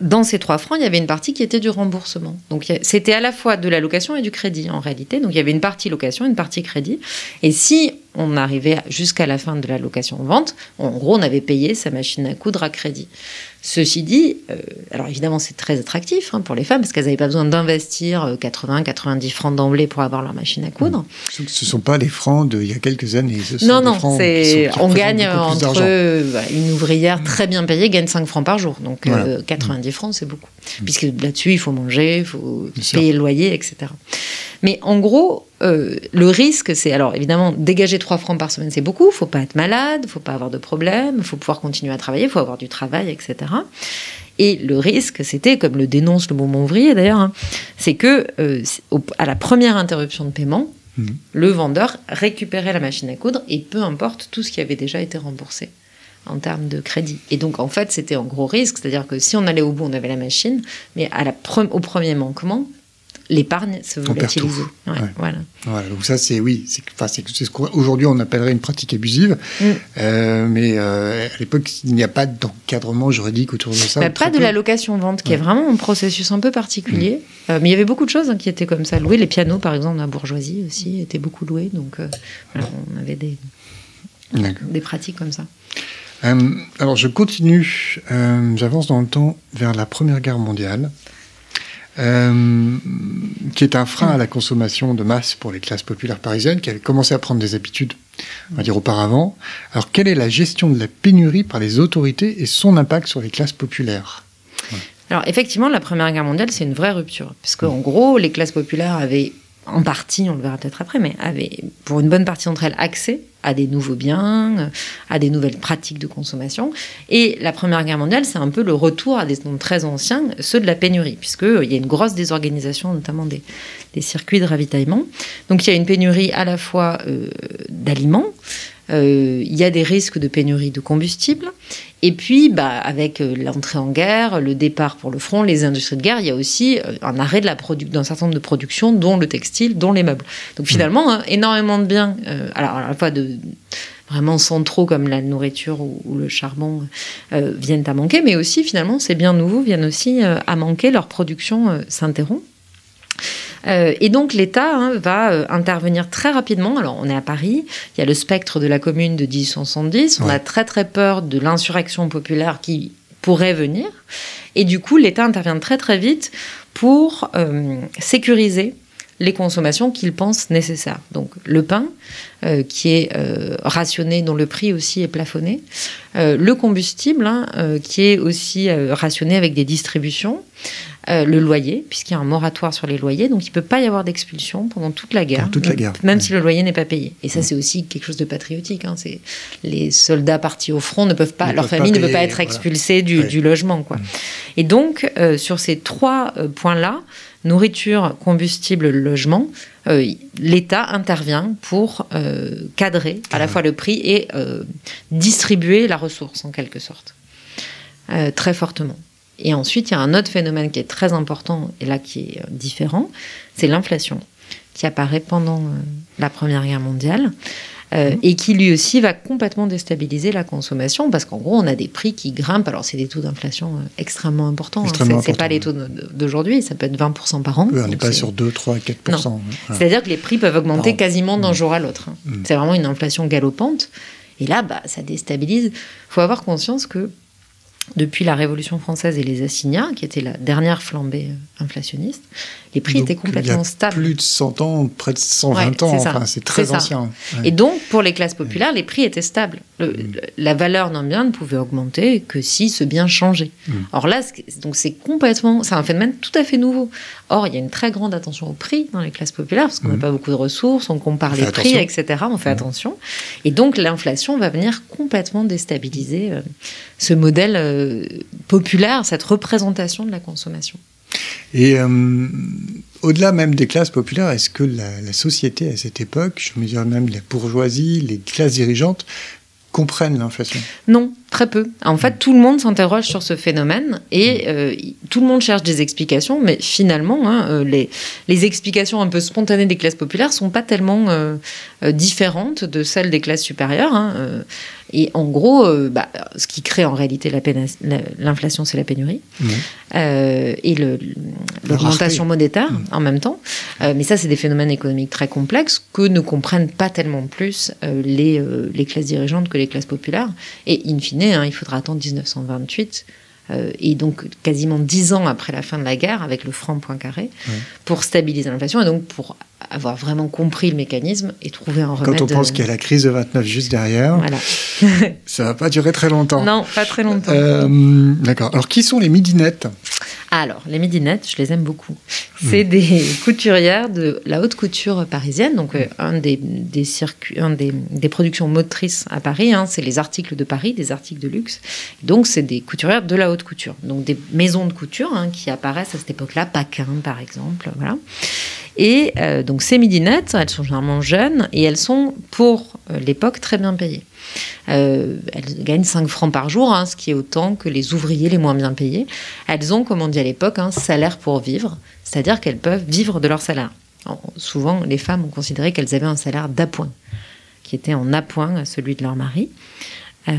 dans ces 3 francs, il y avait une partie qui était du remboursement. Donc c'était à la fois de la location et du crédit en réalité. Donc il y avait une partie location, une partie crédit. Et si on arrivait jusqu'à la fin de la location-vente, en gros, on avait payé sa machine à coudre à crédit. Ceci dit, euh, alors évidemment, c'est très attractif hein, pour les femmes parce qu'elles n'avaient pas besoin d'investir euh, 80, 90 francs d'emblée pour avoir leur machine à coudre. Ce ne sont pas les francs d'il y a quelques années. Ce sont Non, non, francs qui c'est sont- qui on gagne entre euh, une ouvrière très bien payée gagne 5 francs par jour, donc euh, Voilà. 90 francs c'est beaucoup, puisque là-dessus il faut manger, il faut Bien sûr. payer le loyer, etc. Mais en gros, euh, le risque, c'est alors évidemment dégager 3 francs par semaine, c'est beaucoup. Faut pas être malade, faut pas avoir de problème, faut pouvoir continuer à travailler, faut avoir du travail, etc. Et le risque, c'était, comme le dénonce le mouvement ouvrier d'ailleurs, hein, c'est que euh, à la première interruption de paiement, Mhm. le vendeur récupérait la machine à coudre et peu importe tout ce qui avait déjà été remboursé en termes de crédit. Et donc en fait, c'était un gros risque, c'est-à-dire que si on allait au bout, on avait la machine, mais à la pre- au premier manquement, l'épargne perd tout. volatilisait. Ouais, Ouais. Voilà. Voilà, donc ça, c'est oui, c'est enfin, ce qu'aujourd'hui on appellerait une pratique abusive, Mm. Euh, mais euh, à l'époque il n'y a pas d'encadrement juridique autour de ça. Bah, pas de peu. la location-vente, qui est vraiment un processus un peu particulier. Euh, mais il y avait beaucoup de choses hein, qui étaient comme ça louées. Les pianos, par exemple, dans la bourgeoisie aussi, étaient beaucoup loués. Donc, on avait des, des pratiques comme ça. Alors je continue, j'avance dans le temps vers la Première Guerre mondiale, euh, qui est un frein à la consommation de masse pour les classes populaires parisiennes, qui avaient commencé à prendre des habitudes, on va dire auparavant. Alors quelle est la gestion de la pénurie par les autorités et son impact sur les classes populaires? Alors, effectivement, la Première Guerre mondiale, c'est une vraie rupture. Parce qu'en gros, les classes populaires avaient, en partie, on le verra peut-être après, mais avaient, pour une bonne partie d'entre elles, accès à des nouveaux biens, euh, à des nouvelles pratiques de consommation. Et la Première Guerre mondiale, c'est un peu le retour à des noms très anciens, ceux de la pénurie, puisqu'il y a une grosse désorganisation, notamment des, des circuits de ravitaillement. Donc, il y a une pénurie à la fois euh, d'aliments, euh, il y a des risques de pénurie de combustible. Et puis, bah, avec euh, l'entrée en guerre, le départ pour le front, les industries de guerre, il y a aussi euh, un arrêt d'un certain nombre de productions, dont le textile, dont les meubles. Donc finalement, hein, énormément de biens, euh, alors à la fois de vraiment centraux comme la nourriture ou, ou le charbon euh, viennent à manquer, mais aussi finalement ces biens nouveaux viennent aussi euh, à manquer, leur production s'interrompt. Euh, et donc l'État hein, va euh, intervenir très rapidement. Alors on est à Paris, il y a le spectre de la commune de 1870, on Ouais. a très très peur de l'insurrection populaire qui pourrait venir. Et du coup, l'État intervient très très vite pour euh, sécuriser les consommations qu'il pense nécessaires. Donc le pain, euh, qui est euh, rationné, dont le prix aussi est plafonné, Euh, le combustible, hein, qui est aussi rationné avec des distributions, le loyer, puisqu'il y a un moratoire sur les loyers, donc il ne peut pas y avoir d'expulsion pendant toute la guerre, Pendant toute la guerre, même ouais. si le loyer n'est pas payé. Et ça, c'est aussi quelque chose de patriotique. hein. C'est les soldats partis au front ne peuvent pas, leur peuvent pas famille ne peut pas être voilà. expulsée du, Ouais. du logement, quoi. Et donc, sur ces trois points-là, nourriture, combustible, logement, euh, l'État intervient pour euh, cadrer à la fois le prix et euh, distribuer la ressource en quelque sorte, très fortement. Et ensuite, il y a un autre phénomène qui est très important et là qui est différent, c'est l'inflation qui apparaît pendant la Première Guerre mondiale. Euh, et qui lui aussi va complètement déstabiliser la consommation parce qu'en gros on a des prix qui grimpent alors c'est des taux d'inflation euh, extrêmement importants hein. C'est pas les taux d'aujourd'hui ça peut être 20% par an Oui, On n'est pas sur 2, 3, 4 Non. Voilà. c'est-à-dire que les prix peuvent augmenter quasiment d'un Mm. jour à l'autre. hein. Mm. C'est vraiment une inflation galopante. Et là, bah, ça déstabilise. Il faut avoir conscience que depuis la Révolution française et les assignats, qui était la dernière flambée euh, inflationniste, les prix Donc, étaient complètement il y a stables. Plus de 100 ans, près de 120 Ouais, ans, enfin, c'est très ancien. Ouais. Et donc, pour les classes populaires, les prix étaient stables. Le- Mm. la valeur d'un bien ne pouvait augmenter que si ce bien changeait. Mm. Or là, donc c'est complètement, c'est un phénomène tout à fait nouveau. Or, il y a une très grande attention au prix dans les classes populaires parce qu'on n'a Mm. pas beaucoup de ressources, on compare On les prix, attention. etc. On fait attention. Et donc, l'inflation va venir complètement déstabiliser euh, ce modèle euh, populaire, cette représentation de la consommation. Et euh, au-delà même des classes populaires, est-ce que la, la société à cette époque, je me dirais même la bourgeoisie, les classes dirigeantes, comprennent l'inflation? Non, très peu. En fait, tout le monde s'interroge sur ce phénomène et euh, y- tout le monde cherche des explications, mais finalement, hein, euh, les, les explications un peu spontanées des classes populaires sont pas tellement euh, euh, différentes de celles des classes supérieures. hein, euh, et en gros, euh, bah, ce qui crée en réalité l'inflation, c'est la pénurie Non. euh, et l'augmentation monétaire Mm. en même temps. Euh, mais ça, c'est des phénomènes économiques très complexes que ne comprennent pas tellement plus les, euh, les classes dirigeantes que les classes populaires. Et in fine, hein, il faudra attendre 1928. Euh, et donc quasiment dix ans après la fin de la guerre, avec le franc Poincaré, Ouais. pour stabiliser l'inflation et donc pour avoir vraiment compris le mécanisme et trouver un remède. Quand on pense euh, qu'il y a la crise de 29 juste derrière, Voilà. ça va pas durer très longtemps. Non, pas très longtemps. Euh, D'accord. Alors, qui sont les midinettes? Alors, les midinettes, je les aime beaucoup. C'est des couturières de la haute couture parisienne, donc euh, un des, des circuits, un des, des productions motrices à Paris, hein, c'est les articles de Paris, des articles de luxe. Donc, c'est des couturières de la haute couture, donc des maisons de couture hein, qui apparaissent à cette époque-là, Paquin par exemple, voilà. Et euh, donc ces midinettes, elles sont généralement jeunes et elles sont pour euh, l'époque très bien payées. Euh, elles gagnent 5 francs par jour, hein, ce qui est autant que les ouvriers les moins bien payés. Elles ont, comme on dit à l'époque, un salaire pour vivre, c'est-à-dire qu'elles peuvent vivre de leur salaire. Souvent, les femmes ont considéré qu'elles avaient un salaire d'appoint, qui était en appoint à celui de leur mari. Euh,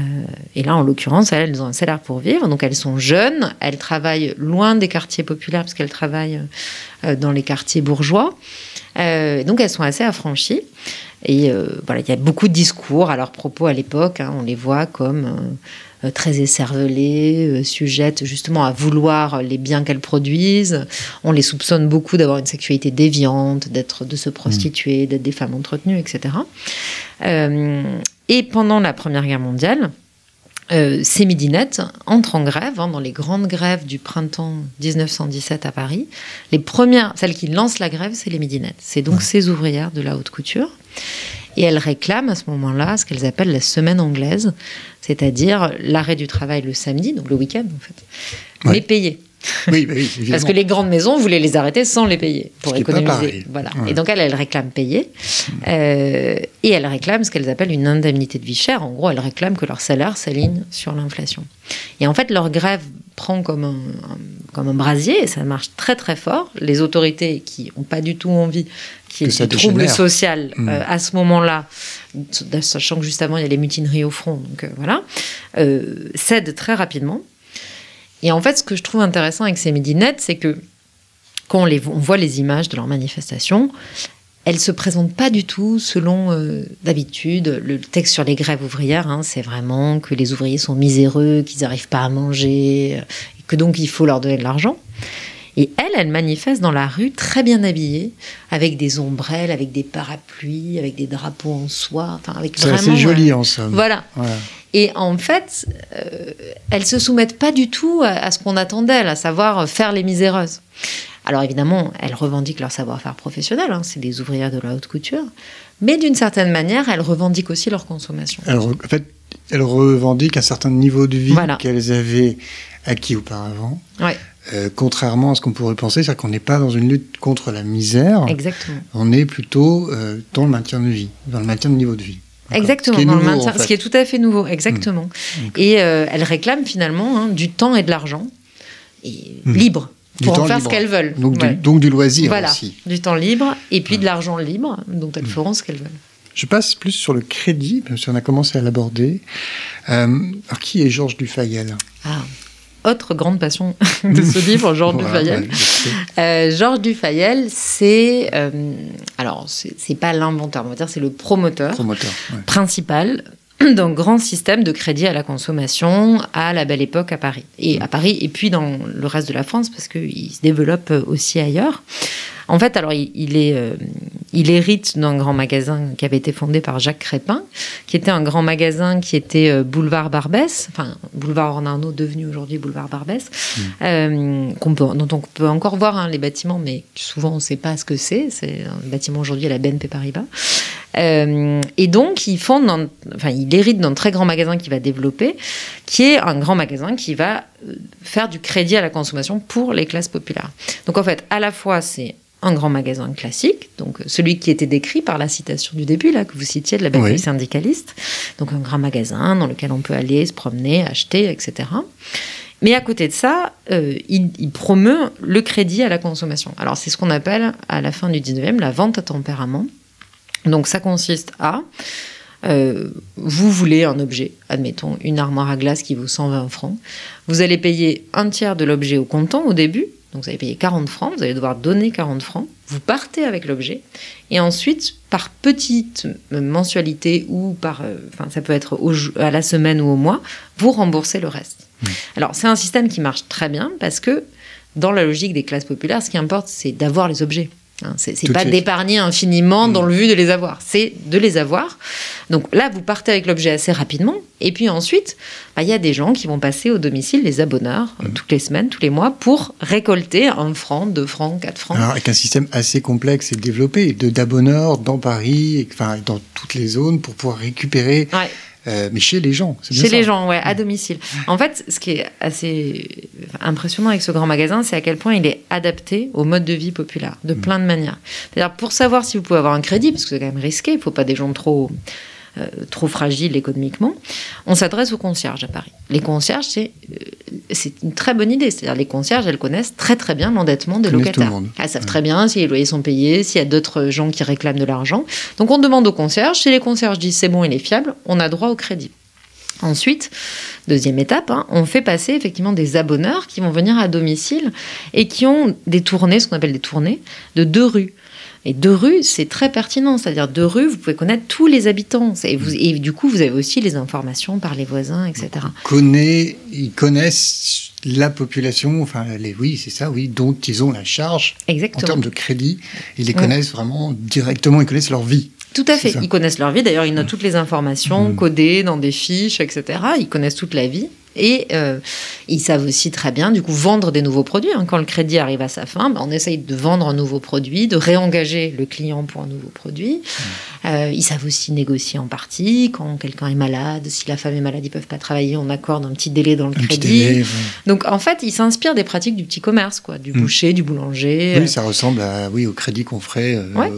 et là, en l'occurrence, elles, ont un salaire pour vivre. Donc, elles sont jeunes, elles travaillent loin des quartiers populaires, parce qu'elles travaillent euh, dans les quartiers bourgeois. Euh, donc, elles sont assez affranchies. Et euh, voilà, il y a beaucoup de discours à leur propos à l'époque. hein. on les voit comme très écervelées, sujettes justement à vouloir les biens qu'elles produisent. On les soupçonne beaucoup d'avoir une sexualité déviante, d'être de se prostituer, d'être des femmes entretenues, etc. et pendant la Première Guerre mondiale, euh, ces midinettes entrent en grève, hein, dans les grandes grèves du printemps 1917 à Paris. Les premières, celles qui lancent la grève, c'est les midinettes. C'est donc ces ouvrières de la haute couture. Et elles réclament à ce moment-là ce qu'elles appellent la semaine anglaise, c'est-à-dire l'arrêt du travail le samedi, donc le week-end en fait, Ouais. mais payé. Oui, bah oui. Parce que les grandes maisons voulaient les arrêter sans les payer pour Ce économiser. pareil. Voilà. Ouais. Et donc elles, elles réclament payer. Euh, et elles réclament ce qu'elles appellent une indemnité de vie chère. En gros, elles réclament que leur salaire s'aligne sur l'inflation. Et en fait, leur grève prend comme un, un- comme un brasier et ça marche très très fort. Les autorités qui n'ont pas du tout envie qu'il y ait du trouble social euh, à ce moment-là, sachant que justement il y a les mutineries au front, donc euh, voilà, euh, cèdent très rapidement. Et en fait, ce que je trouve intéressant avec ces midinettes, c'est que quand on, les, on voit les images de leurs manifestations, elles se présentent pas du tout selon euh, d'habitude. Le texte sur les grèves ouvrières, hein, c'est vraiment que les ouvriers sont miséreux, qu'ils n'arrivent pas à manger, euh, et que donc il faut leur donner de l'argent. Et elles, elles manifestent dans la rue très bien habillées, avec des ombrelles, avec des parapluies, avec des drapeaux en soie, enfin avec C'est vraiment. assez joli euh, en somme. Voilà. Voilà. Et en fait, euh, elles se soumettent pas du tout à, à ce qu'on attend d'elles, à savoir faire les miséreuses. Alors évidemment, elles revendiquent leur savoir-faire professionnel, hein, c'est des ouvrières de la haute couture, mais d'une certaine manière, elles revendiquent aussi leur consommation. Alors, en fait, elles revendiquent un certain niveau de vie Voilà. qu'elles avaient acquis auparavant. Ouais. Euh, contrairement à ce qu'on pourrait penser, c'est-à-dire qu'on n'est pas dans une lutte contre la misère, Exactement. on est plutôt euh, dans le maintien de vie, dans le maintien de niveau de vie. Exactement, Ce qui est nouveau, maintien- en fait. Mmh. ce qui est tout à fait nouveau, exactement. Et euh, elles réclament finalement hein, du temps et de l'argent, et Mm. libre, pour en faire libre. ce qu'elles veulent. Donc, Ouais. du, donc du loisir voilà, aussi. du temps libre, et puis de l'argent libre, dont elles feront ce qu'elles veulent. Je passe plus sur le crédit, même si on a commencé à l'aborder. Euh, alors, qui est Georges Dufayel Ah, autre grande passion de ce livre, Georges Voilà, Dufayel. ouais. Euh, Georges Dufayel, c'est. euh, alors, c'est pas l'inventeur, on va dire, c'est le promoteur Promoteur. ouais. principal d'un grand système de crédit à la consommation à la belle époque à Paris. Et à Paris, et puis dans le reste de la France, parce qu'il se développe aussi ailleurs. En fait, alors il, est, euh, il hérite d'un grand magasin qui avait été fondé par Jacques Crépin, qui était un grand magasin qui était euh, boulevard Barbès, enfin boulevard Ornano devenu aujourd'hui boulevard Barbès, mmh. euh, dont on peut encore voir hein, les bâtiments, mais souvent on ne sait pas ce que c'est. C'est un bâtiment aujourd'hui à la BNP Paribas. et donc, il fonde, enfin, il hérite d'un très grand magasin qui va développer, qui est un grand magasin qui va faire du crédit à la consommation pour les classes populaires. Donc, en fait, à la fois, c'est un grand magasin classique, donc celui qui était décrit par la citation du début, là, que vous citiez de la bataille syndicaliste. Donc un grand magasin dans lequel on peut aller se promener, acheter, etc. Mais à côté de ça, euh, il, promeut le crédit à la consommation. Alors c'est ce qu'on appelle à la fin du 19e la vente à tempérament. Donc ça consiste à... Euh, vous voulez un objet, admettons une armoire à glace qui vaut 120 francs. Vous allez payer un tiers de l'objet au comptant au début, donc vous allez payer 40 francs, vous allez devoir donner 40 francs, vous partez avec l'objet, et ensuite, par petite mensualité ou par, euh, enfin ça peut être à la semaine ou au mois, vous remboursez le reste. Mmh. Alors c'est un système qui marche très bien parce que dans la logique des classes populaires, ce qui importe, c'est d'avoir les objets. Hein, c'est pas d'épargner infiniment dans le but de les avoir, c'est de les avoir. Donc là, vous partez avec l'objet assez rapidement. Et puis ensuite, bah, il y a des gens qui vont passer au domicile, les abonneurs, mmh. toutes les semaines, tous les mois, pour récolter un franc, deux francs, quatre francs. avec un système assez complexe et développé, d'abonneurs dans Paris, enfin, dans toutes les zones, pour pouvoir récupérer. Euh, mais chez les gens. Chez les gens, ouais, à domicile. En fait, ce qui est assez impressionnant avec ce grand magasin, c'est à quel point il est adapté au mode de vie populaire, de mm. plein de manières. C'est-à-dire, pour savoir si vous pouvez avoir un crédit, parce que c'est quand même risqué, il ne faut pas des gens trop euh, trop fragile économiquement, on s'adresse aux concierges à Paris. Les concierges, c'est euh, une très bonne idée. C'est-à-dire les concierges, elles connaissent très très bien l'endettement des locataires. Elles savent très bien si les loyers sont payés, s'il y a d'autres gens qui réclament de l'argent. Donc on demande aux concierges. Si les concierges disent c'est bon, il est fiable, on a droit au crédit. Ensuite, deuxième étape, hein, on fait passer effectivement des abonneurs qui vont venir à domicile et qui ont des tournées, ce qu'on appelle des tournées, de deux rues. Et deux rues, c'est très pertinent. C'est-à-dire deux rues, vous pouvez connaître tous les habitants. Et, vous, et, du coup, vous avez aussi les informations par les voisins, etc. Connaît, ils connaissent la population, enfin, les, oui, c'est ça, oui, dont ils ont la charge Exactement. en termes de crédit. Ils les connaissent vraiment directement, ils connaissent leur vie. Tout à fait. Ils connaissent leur vie. D'ailleurs, ils notent toutes les informations mmh. codées dans des fiches, etc. Ils connaissent toute la vie. Et euh, ils savent aussi très bien, du coup, vendre des nouveaux produits. Hein. Quand le crédit arrive à sa fin, ben, on essaye de vendre un nouveau produit, de réengager le client pour un nouveau produit. Mmh. Euh, ils savent aussi négocier en partie. Quand quelqu'un est malade, si la femme est malade, ils peuvent pas travailler, on accorde un petit délai dans le crédit. Donc, en fait, ils s'inspirent des pratiques du petit commerce, quoi, du mmh. boucher, du boulanger. Oui, ça ressemble à, oui, au crédit qu'on ferait euh,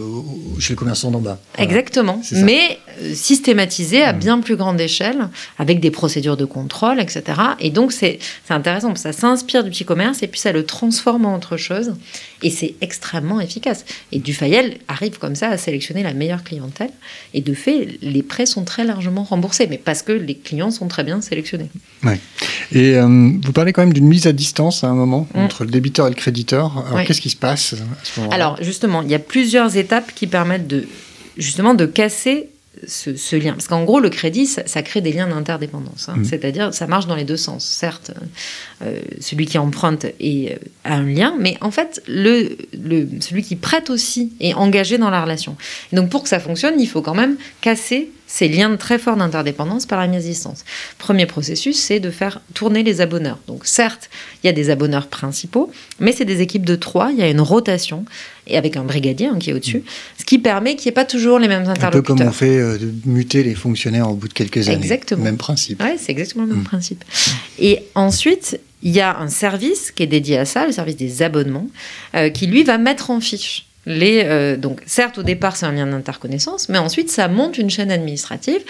chez le commerçant d'en bas. Exactement. Mais systématisé à mmh. bien plus grande échelle, avec des procédures de contrôle, etc. Et donc, c'est intéressant, parce que ça s'inspire du petit commerce et puis ça le transforme en autre chose. Et c'est extrêmement efficace. Et Dufayel arrive comme ça à sélectionner la meilleure clientèle. Et de fait, les prêts sont très largement remboursés, mais parce que les clients sont très bien sélectionnés. Ouais. Et euh, vous parlez quand même d'une mise à distance à un moment mmh. entre le débiteur et le créditeur. Alors, qu'est-ce qui se passe à ce moment-là? Alors, justement, il y a plusieurs étapes qui permettent de justement de casser ce, lien. Parce qu'en gros, le crédit, ça, crée des liens d'interdépendance. Hein. Mm. C'est-à-dire, ça marche dans les deux sens. Certes, euh, celui qui emprunte est, euh, a un lien, mais en fait, le, le, celui qui prête aussi est engagé dans la relation. donc, pour que ça fonctionne, il faut quand même casser ces liens très forts d'interdépendance par la mise à distance. Premier processus, c'est de faire tourner les abonneurs. Donc certes, il y a des abonneurs principaux, mais c'est des équipes de trois, il y a une rotation, et avec un brigadier hein, qui est au-dessus, mm. ce qui permet qu'il n'y ait pas toujours les mêmes interlocuteurs. Un peu comme on fait euh, de muter les fonctionnaires au bout de quelques années. Exactement. Même principe. Oui, c'est exactement le même mm. principe. Et ensuite, il y a un service qui est dédié à ça, le service des abonnements, euh, qui lui va mettre en fiche les, euh, donc, certes, au départ, c'est un lien d'interconnaissance, mais ensuite, ça monte une chaîne administrative.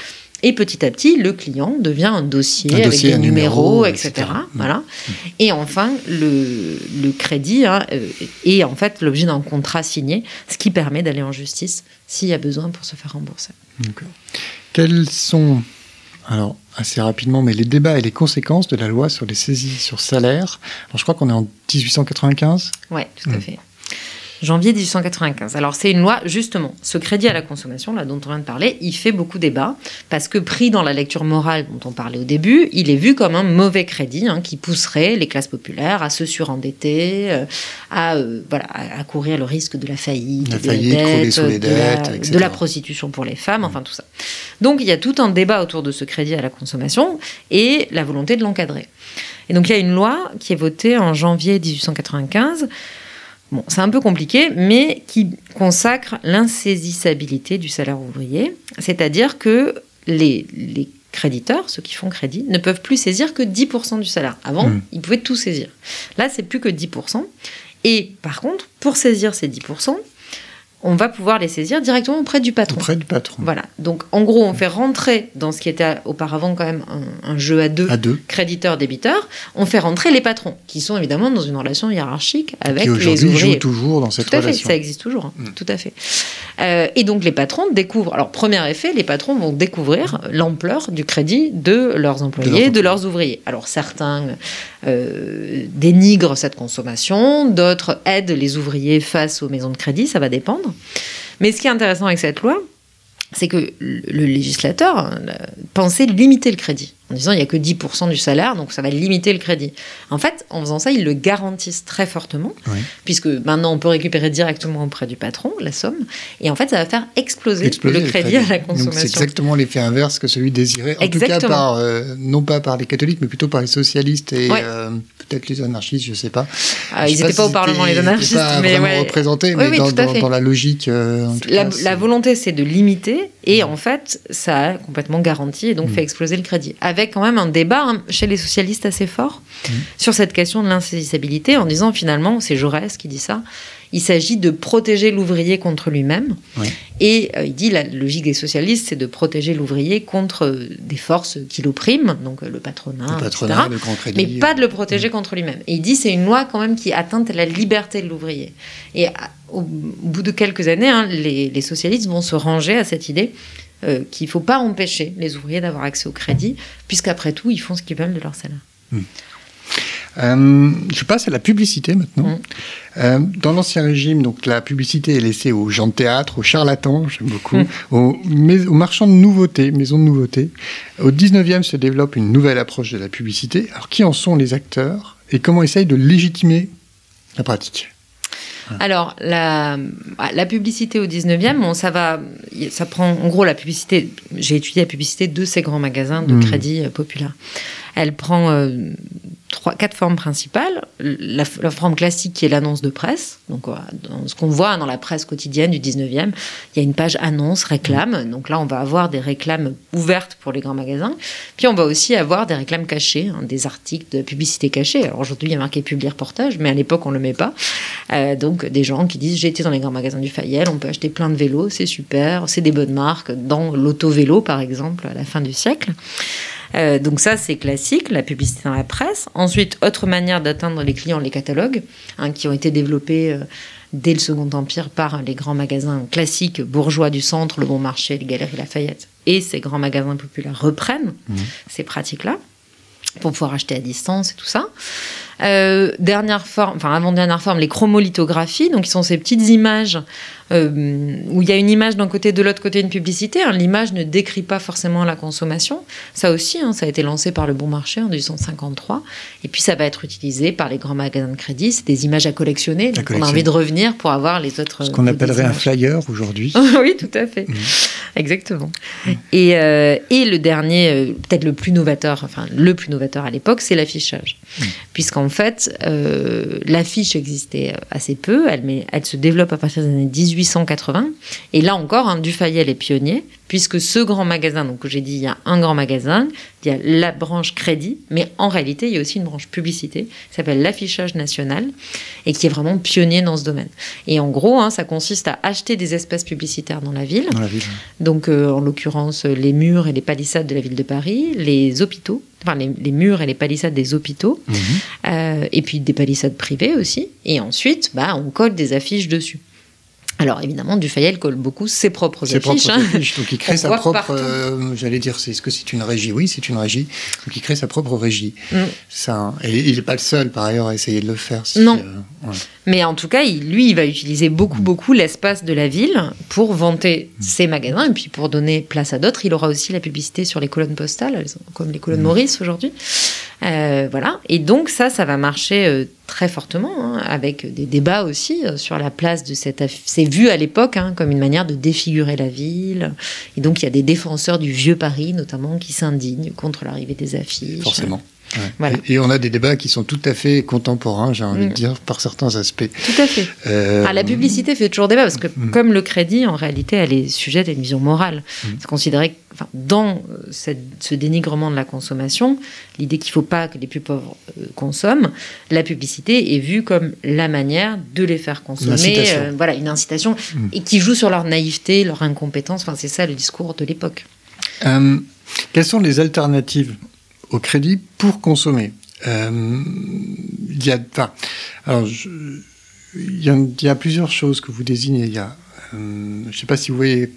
Et petit à petit, le client devient un dossier avec des numéros, etc. Voilà. Mm. Et enfin, le, le crédit hein, euh, est en fait l'objet d'un contrat signé, ce qui permet d'aller en justice s'il y a besoin pour se faire rembourser. Quels sont, alors assez rapidement, mais les débats et les conséquences de la loi sur les saisies sur salaire? Alors, je crois qu'on est en 1895 Oui, tout à mm. fait. Janvier 1895. Alors c'est une loi, justement, ce crédit à la consommation, là dont on vient de parler, il fait beaucoup débat, parce que pris dans la lecture morale dont on parlait au début, il est vu comme un mauvais crédit hein, qui pousserait les classes populaires à se surendetter, euh, à, euh, voilà, à, courir le risque de la faillite, La de, faillite, la couler dette, sous les de, la, dettes, etc. de la prostitution pour les femmes, enfin tout ça. Donc il y a tout un débat autour de ce crédit à la consommation et la volonté de l'encadrer. Et donc il y a une loi qui est votée en janvier 1895. Bon, c'est un peu compliqué, mais qui consacre l'insaisissabilité du salaire ouvrier, c'est-à-dire que les, les créditeurs, ceux qui font crédit, ne peuvent plus saisir que 10% du salaire. Avant, Mm. ils pouvaient tout saisir. Là, c'est plus que 10%. Et par contre, pour saisir ces 10%, on va pouvoir les saisir directement auprès du patron. Auprès du patron. Voilà. Donc, en gros, on fait rentrer dans ce qui était auparavant quand même un, un jeu à deux, À deux. créditeur-débiteur, on fait rentrer les patrons, qui sont évidemment dans une relation hiérarchique avec qui les ouvriers. joue toujours dans cette Tout à fait, relation. ça existe toujours, hein, Mm. tout à fait. Euh, et donc les patrons découvrent, alors premier effet, les patrons vont découvrir l'ampleur du crédit de leurs employés, de leurs, ouvriers. Alors certains euh, dénigrent cette consommation, d'autres aident les ouvriers face aux maisons de crédit, ça va dépendre. Mais ce qui est intéressant avec cette loi, c'est que le législateur hein, pensait limiter le crédit, en disant il n'y a que 10% du salaire, donc ça va limiter le crédit. En fait, en faisant ça, ils le garantissent très fortement, Oui. puisque maintenant on peut récupérer directement auprès du patron la somme, et en fait ça va faire exploser, Exploser le crédit à la consommation. C'est exactement l'effet inverse que celui désiré, en tout cas par, euh, non pas par les catholiques, mais plutôt par les socialistes et Ouais. euh, peut-être les anarchistes, je sais pas. Ah, ils n'étaient pas au Parlement, les anarchistes, pas mais ouais. représentés, Oui, mais oui, dans, la logique. euh, en tout La, cas, la c'est- volonté, c'est de limiter, et en fait, ça a complètement garanti et donc fait exploser le crédit. Avec quand même un débat hein, chez les socialistes assez fort sur cette question de l'insaisissabilité, en disant finalement, c'est Jaurès qui dit ça, il s'agit de protéger l'ouvrier contre lui-même. Et euh, il dit la logique des socialistes, c'est de protéger l'ouvrier contre euh, des forces qui l'oppriment, donc euh, le patronat, le etc. patronat, le grand crédit. Mais pas de le protéger contre lui-même. Et il dit c'est une loi quand même qui atteinte la liberté de l'ouvrier. Et à- au bout de quelques années, hein, les, les socialistes vont se ranger à cette idée euh, qu'il ne faut pas empêcher les ouvriers d'avoir accès au crédit, puisqu'après tout, ils font ce qu'ils veulent de leur salaire. Euh, je passe à la publicité maintenant. Mm. Euh, dans l'Ancien Régime, donc la publicité est laissée aux gens de théâtre, aux charlatans, j'aime beaucoup, Mm. aux, mais- aux marchands de nouveautés, maisons de nouveautés. Au 19e se développe une nouvelle approche de la publicité. Alors qui en sont les acteurs et comment essayent de légitimer la pratique? Alors, la, ah, la publicité au 19e, bon, ça va, ça prend, en gros, la publicité, j'ai étudié la publicité de ces grands magasins de Mhm. crédit euh, populaire. Elle prend euh, trois, quatre formes principales. La, forme classique qui est l'annonce de presse. Donc, dans ce qu'on voit dans la presse quotidienne du 19e, il y a une page annonce, réclame. Donc là, on va avoir des réclames ouvertes pour les grands magasins. Puis on va aussi avoir des réclames cachées, hein, des articles de publicité cachée. Alors aujourd'hui, il y a marqué publier reportage, mais à l'époque, on ne le met pas. Euh, donc des gens qui disent j'ai été dans les grands magasins du Fayel, on peut acheter plein de vélos, c'est super, c'est des bonnes marques, dans l'auto-vélo par exemple à la fin du siècle. Euh, donc ça c'est classique, la publicité dans la presse. Ensuite, autre manière d'atteindre les clients, les catalogues, hein, qui ont été développés euh, dès le Second Empire par les grands magasins classiques bourgeois du centre, le Bon Marché, les Galeries Lafayette. Et ces grands magasins populaires reprennent ces pratiques-là pour pouvoir acheter à distance et tout ça. Euh, dernière forme, enfin avant-dernière forme, les chromolithographies, donc qui sont ces petites images euh, où il y a une image d'un côté, de l'autre côté une publicité. hein. L'image ne décrit pas forcément la consommation. Ça aussi, hein, ça a été lancé par le Bon Marché en 1853. Et puis ça va être utilisé par les grands magasins de crédit. C'est des images à collectionner. Donc on a envie de revenir pour avoir les autres. Ce qu'on les appellerait un flyer aujourd'hui. oui, tout à fait. Exactement. Et, euh, et le dernier, euh, peut-être le plus novateur, enfin le plus novateur à l'époque, c'est l'affichage. Puisqu'en fait, euh, l'affiche existait assez peu, elle se développe à partir des années 1880. Et là encore, hein, Dufayel est pionnier, puisque ce grand magasin, donc j'ai dit, il y a un grand magasin, il y a la branche crédit, mais en réalité, il y a aussi une branche publicité, qui s'appelle l'affichage national, et qui est vraiment pionnier dans ce domaine. Et en gros, hein, ça consiste à acheter des espaces publicitaires dans la ville, Dans la ville. donc euh, en l'occurrence les murs et les palissades de la ville de Paris, les hôpitaux, enfin les, les murs et les palissades des hôpitaux, Mhm. euh, et puis des palissades privées aussi. Et ensuite, bah, on colle des affiches dessus. Alors évidemment, Dufayel colle beaucoup ses propres Ses affiches. propres hein. affiches. Donc il crée On sa propre. euh, J'allais dire, c'est- est-ce que c'est une régie Oui, c'est une régie. Donc il crée sa propre régie. Mm. Ça, hein. et il n'est pas le seul, par ailleurs, à essayer de le faire. si, Non. euh, ouais. Mais en tout cas, il- lui, il va utiliser beaucoup, beaucoup l'espace de la ville pour vanter ses magasins et puis pour donner place à d'autres. Il aura aussi la publicité sur les colonnes postales, comme les colonnes Maurice aujourd'hui. Euh, voilà. Et donc ça, ça va marcher euh, très fortement, hein, avec des débats aussi euh, sur la place de cette... C'est vu à l'époque hein, comme une manière de défigurer la ville. Et donc il y a des défenseurs du vieux Paris, notamment, qui s'indignent contre l'arrivée des affiches. Forcément. Ouais. Voilà. Et, et on a des débats qui sont tout à fait contemporains, j'ai envie Mm. de dire, par certains aspects. Tout à fait. Euh, Ah, la publicité fait toujours débat parce que, Mm. comme le crédit, en réalité, elle est sujette à une vision morale. Mm. C'est considéré, enfin, dans euh, cette- ce dénigrement de la consommation, l'idée qu'il ne faut pas que les plus pauvres euh, consomment, la publicité est vue comme la manière de les faire consommer. euh, voilà, une incitation Mm. et qui joue sur leur naïveté, leur incompétence. Enfin, c'est ça le discours de l'époque. Quelles sont les alternatives au crédit pour consommer Euh, Il y a, enfin, alors, je- il y, a, il y a plusieurs choses que vous désignez. Il y a, euh, je ne sais pas si vous voyez,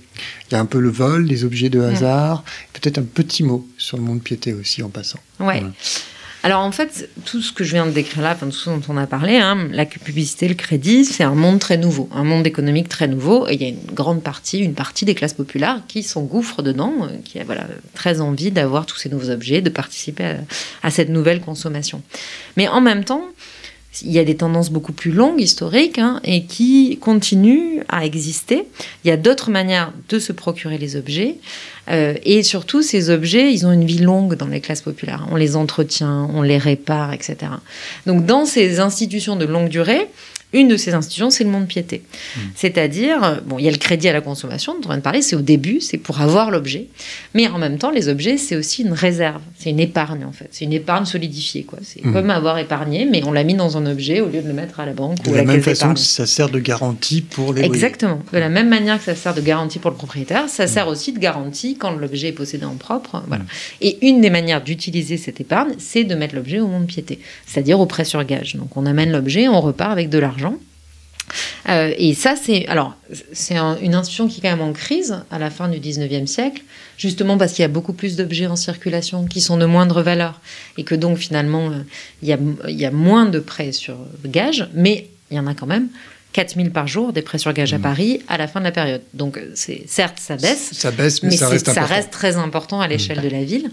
il y a un peu le vol, les objets de hasard, peut-être un petit mot sur le monde piété aussi en passant. Ouais. Ouais. Alors en fait, tout ce que je viens de décrire là, tout ce dont on a parlé, hein, la publicité, le crédit, c'est un monde très nouveau, un monde économique très nouveau. Et il y a une grande partie, une partie des classes populaires qui s'engouffrent dedans, euh, qui a voilà, très envie d'avoir tous ces nouveaux objets, de participer à, à cette nouvelle consommation. Mais en même temps, il y a des tendances beaucoup plus longues, historiques, hein, et qui continuent à exister. Il y a d'autres manières de se procurer les objets. Euh, et surtout, ces objets, ils ont une vie longue dans les classes populaires. On les entretient, on les répare, etc. Donc, dans ces institutions de longue durée, une de ces institutions, c'est le monde piété. C'est-à-dire, euh, bon, il y a le crédit à la consommation dont on vient de parler, c'est au début, c'est pour avoir l'objet. Mais en même temps, les objets, c'est aussi une réserve, c'est une épargne en fait. C'est une épargne solidifiée, quoi. C'est Mhm. comme avoir épargné, mais on l'a mis dans un objet au lieu de le mettre à la banque De ou à la la même façon que ça sert de garantie pour les. Exactement. De la même manière que ça sert de garantie pour le propriétaire, ça sert aussi de garantie quand l'objet est possédé en propre. Voilà. Et une des manières d'utiliser cette épargne, c'est de mettre l'objet au monde piété, c'est-à-dire au prêt sur gage. Donc on amène l'objet, on repart avec de l'argent. Euh, et ça, c'est alors c'est un- une institution qui est quand même en crise à la fin du 19e siècle, justement parce qu'il y a beaucoup plus d'objets en circulation qui sont de moindre valeur et que donc finalement euh, il y a, il y a moins de prêts sur gage, mais il y en a quand même 4000 par jour des prêts sur gage à Paris à la fin de la période. Donc certes ça baisse, Ça baisse, mais, mais ça reste important. reste très important à l'échelle de la ville.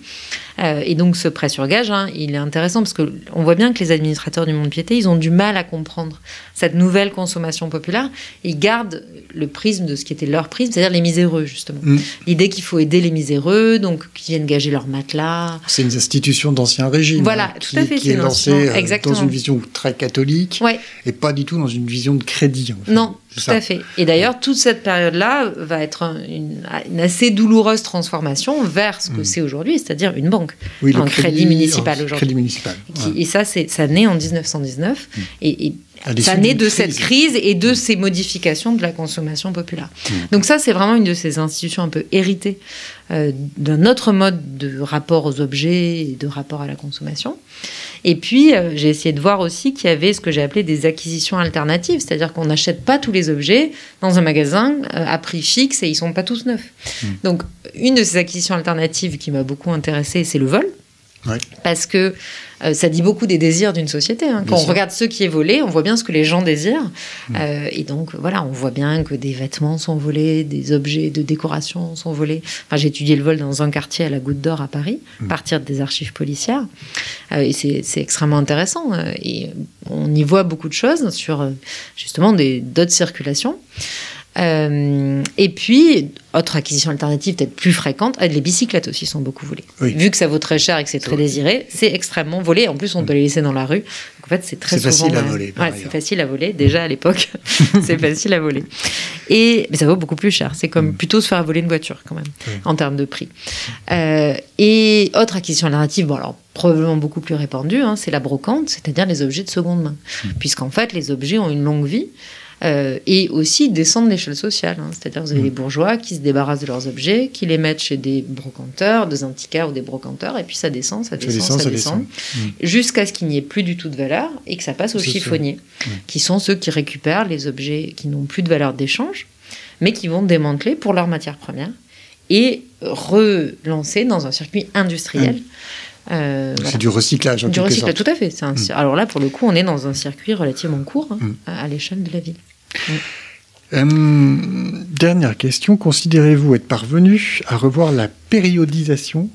Euh, et donc ce prêt sur gage, hein, il est intéressant parce que on voit bien que les administrateurs du monde piété, ils ont du mal à comprendre cette nouvelle consommation populaire. Ils gardent le prisme de ce qui était leur prisme, c'est-à-dire les miséreux justement. Mm. L'idée qu'il faut aider les miséreux, donc qui viennent gager leur matelas. C'est une institution d'ancien régime. Voilà, hein, tout qui, à fait, Qui est lancée euh, dans une vision très catholique Ouais, et pas du tout dans une vision de crédit. Non, tout ça. à fait. Et d'ailleurs, toute cette période-là va être un- une, une assez douloureuse transformation vers ce que Mm. c'est aujourd'hui, c'est-à-dire une banque. Oui, le un crédit municipal aujourd'hui. Crédit municipal. Qui- ouais. Et ça, c'est, ça naît en 1919. Et, et ça naît de crise. cette crise et de ces modifications de la consommation populaire. Donc ça, c'est vraiment une de ces institutions un peu héritées euh, d'un autre mode de rapport aux objets et de rapport à la consommation. Et puis, euh, j'ai essayé de voir aussi qu'il y avait ce que j'ai appelé des acquisitions alternatives, c'est-à-dire qu'on n'achète pas tous les objets dans un magasin euh, à prix fixe et ils sont pas tous neufs. Mm. Donc, une de ces acquisitions alternatives qui m'a beaucoup intéressée, c'est le vol. Parce que euh, ça dit beaucoup des désirs d'une société. hein. Bien Quand on sûr. regarde ce qui est volé, on voit bien ce que les gens désirent. Euh, et donc, voilà, on voit bien que des vêtements sont volés, des objets de décoration sont volés. Enfin, j'ai étudié le vol dans un quartier à la Goutte d'Or à Paris, à partir des archives policières. Euh, et c'est extrêmement intéressant. euh, Et on y voit beaucoup de choses sur, justement, d'autres circulations. Euh, et puis, autre acquisition alternative peut-être plus fréquente, euh, les bicyclettes aussi sont beaucoup volées. Oui. Vu que ça vaut très cher et que c'est très vrai. désiré, c'est extrêmement volé. En plus, on peut les laisser dans la rue. Donc, en fait, c'est très souvent. facile à euh, voler, par ouais, c'est facile à voler. Déjà à l'époque, c'est facile à voler. Et mais ça vaut beaucoup plus cher. C'est comme Mm. plutôt se faire voler une voiture quand même en termes de prix. Euh, et autre acquisition alternative, bon alors probablement beaucoup plus répandue, hein, c'est la brocante, c'est-à-dire les objets de seconde main, Mm. puisqu'en fait les objets ont une longue vie. Euh, et aussi descendre l'échelle sociale. hein. C'est-à-dire, vous avez Mm. les bourgeois qui se débarrassent de leurs objets, qui les mettent chez des brocanteurs, des antiquaires ou des brocanteurs, et puis ça descend, ça descend, ça, descend, jusqu'à ce qu'il n'y ait plus du tout de valeur et que ça passe aux chiffonniers, Mm. qui sont ceux qui récupèrent les objets qui n'ont plus de valeur d'échange, mais qui vont démanteler pour leur matière première et relancer dans un circuit industriel. Euh, C'est voilà. du recyclage en Du recyclage, sorte. tout à fait. Un- Mm. Alors là, pour le coup, on est dans un circuit relativement court hein, Mm. à, à l'échelle de la ville. Euh, dernière question. Considérez-vous être parvenu à revoir la périodisation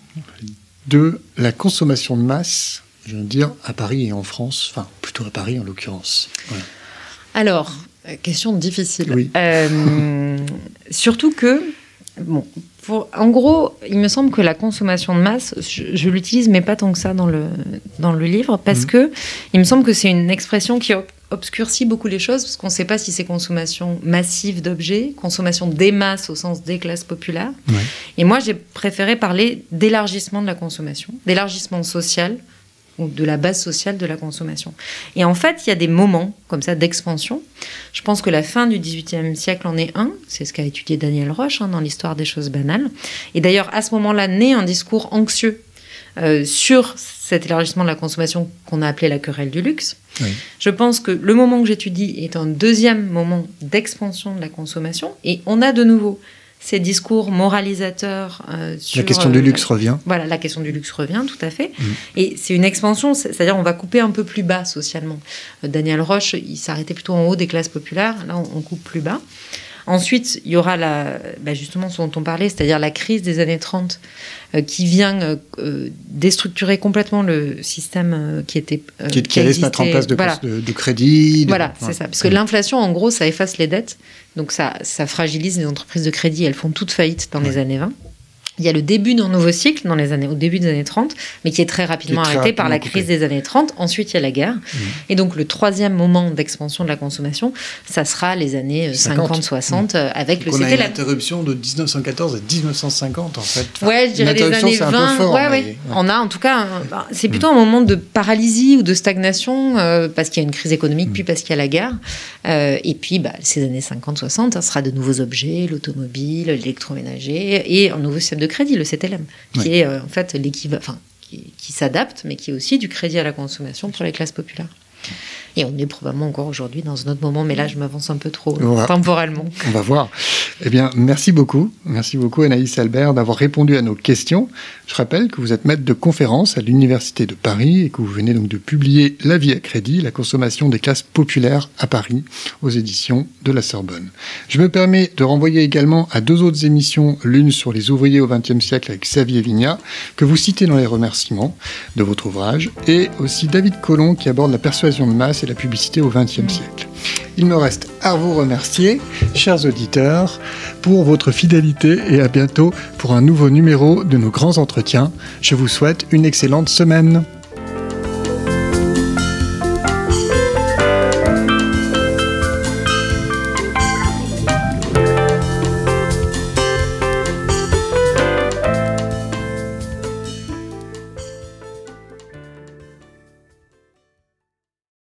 de la consommation de masse, je veux dire, à Paris et en France, enfin plutôt à Paris en l'occurrence? Voilà. Alors, euh, question difficile. Oui. Euh, surtout que, bon, pour- en gros, il me semble que la consommation de masse, je, je l'utilise, mais pas tant que ça dans le, dans le livre, parce Mhm. que il me semble que c'est une expression qui obscurcit beaucoup les choses, parce qu'on ne sait pas si c'est consommation massive d'objets, consommation des masses au sens des classes populaires. Ouais. Et moi, j'ai préféré parler d'élargissement de la consommation, d'élargissement social ou de la base sociale de la consommation. Et en fait, il y a des moments comme ça d'expansion. Je pense que la fin du XVIIIe siècle en est un. C'est ce qu'a étudié Daniel Roche hein, dans l'histoire des choses banales. Et d'ailleurs, à ce moment-là, naît un discours anxieux euh, sur cet élargissement de la consommation qu'on a appelé la querelle du luxe. Oui. Je pense que le moment que j'étudie est un deuxième moment d'expansion de la consommation. Et on a de nouveau ces discours moralisateurs euh, sur La question euh, du luxe revient. voilà, la question du luxe revient, tout à fait. Mhm. Et c'est une expansion, c'est- c'est-à-dire on va couper un peu plus bas socialement. Euh, Daniel Roche, il s'arrêtait plutôt en haut des classes populaires, là on, on coupe plus bas. Ensuite, il y aura la, bah, justement ce dont on parlait, c'est-à-dire la crise des années 30 euh, qui vient euh, euh, déstructurer complètement le système euh, qui était... Qui, qui allait se mettre en place de, Voilà. de, de crédit. de- Voilà, ouais. c'est ça. Parce que l'inflation, en gros, ça efface les dettes. Donc ça, ça fragilise les entreprises de crédit. Elles font toutes faillite dans les années 20. Il y a le début d'un nouveau cycle dans les années, au début des années 30, mais qui est très rapidement très arrêté par la crise des années 30. Ensuite, il y a la guerre. Et donc, le troisième moment d'expansion de la consommation, ça sera les années euh, 50. 50-60, euh, avec le Donc on a c'était une la interruption de 1914 à 1950 en fait. Enfin, Ouais, je dirais les l'interruption, années c'est un 20. peu fort, ouais, mais- ouais. ouais. On a en tout cas, un- c'est plutôt un moment de paralysie ou de stagnation euh, parce qu'il y a une crise économique, Mm. puis parce qu'il y a la guerre. Euh, et puis, bah, ces années 50-60, ça sera de nouveaux objets, l'automobile, l'électroménager et un nouveau système de crédit, le CTLM, qui est euh, en fait l'équivalent, enfin, qui, qui s'adapte, mais qui est aussi du crédit à la consommation pour les classes populaires. Et on est probablement encore aujourd'hui dans un autre moment, mais là, je m'avance un peu trop Ouais. temporellement. On va voir. Eh bien, merci beaucoup. Merci beaucoup, Anaïs Albert, d'avoir répondu à nos questions. Je rappelle que vous êtes maître de conférence à l'Université de Paris et que vous venez donc de publier La vie à crédit, la consommation des classes populaires à Paris, aux éditions de la Sorbonne. Je me permets de renvoyer également à deux autres émissions, l'une sur les ouvriers au XXe siècle avec Xavier Vignat, que vous citez dans les remerciements de votre ouvrage, et aussi David Collomb qui aborde la persuasion de masse et la publicité au XXe siècle. Il me reste à vous remercier, chers auditeurs, pour votre fidélité et à bientôt pour un nouveau numéro de nos grands entretiens. Je vous souhaite une excellente semaine.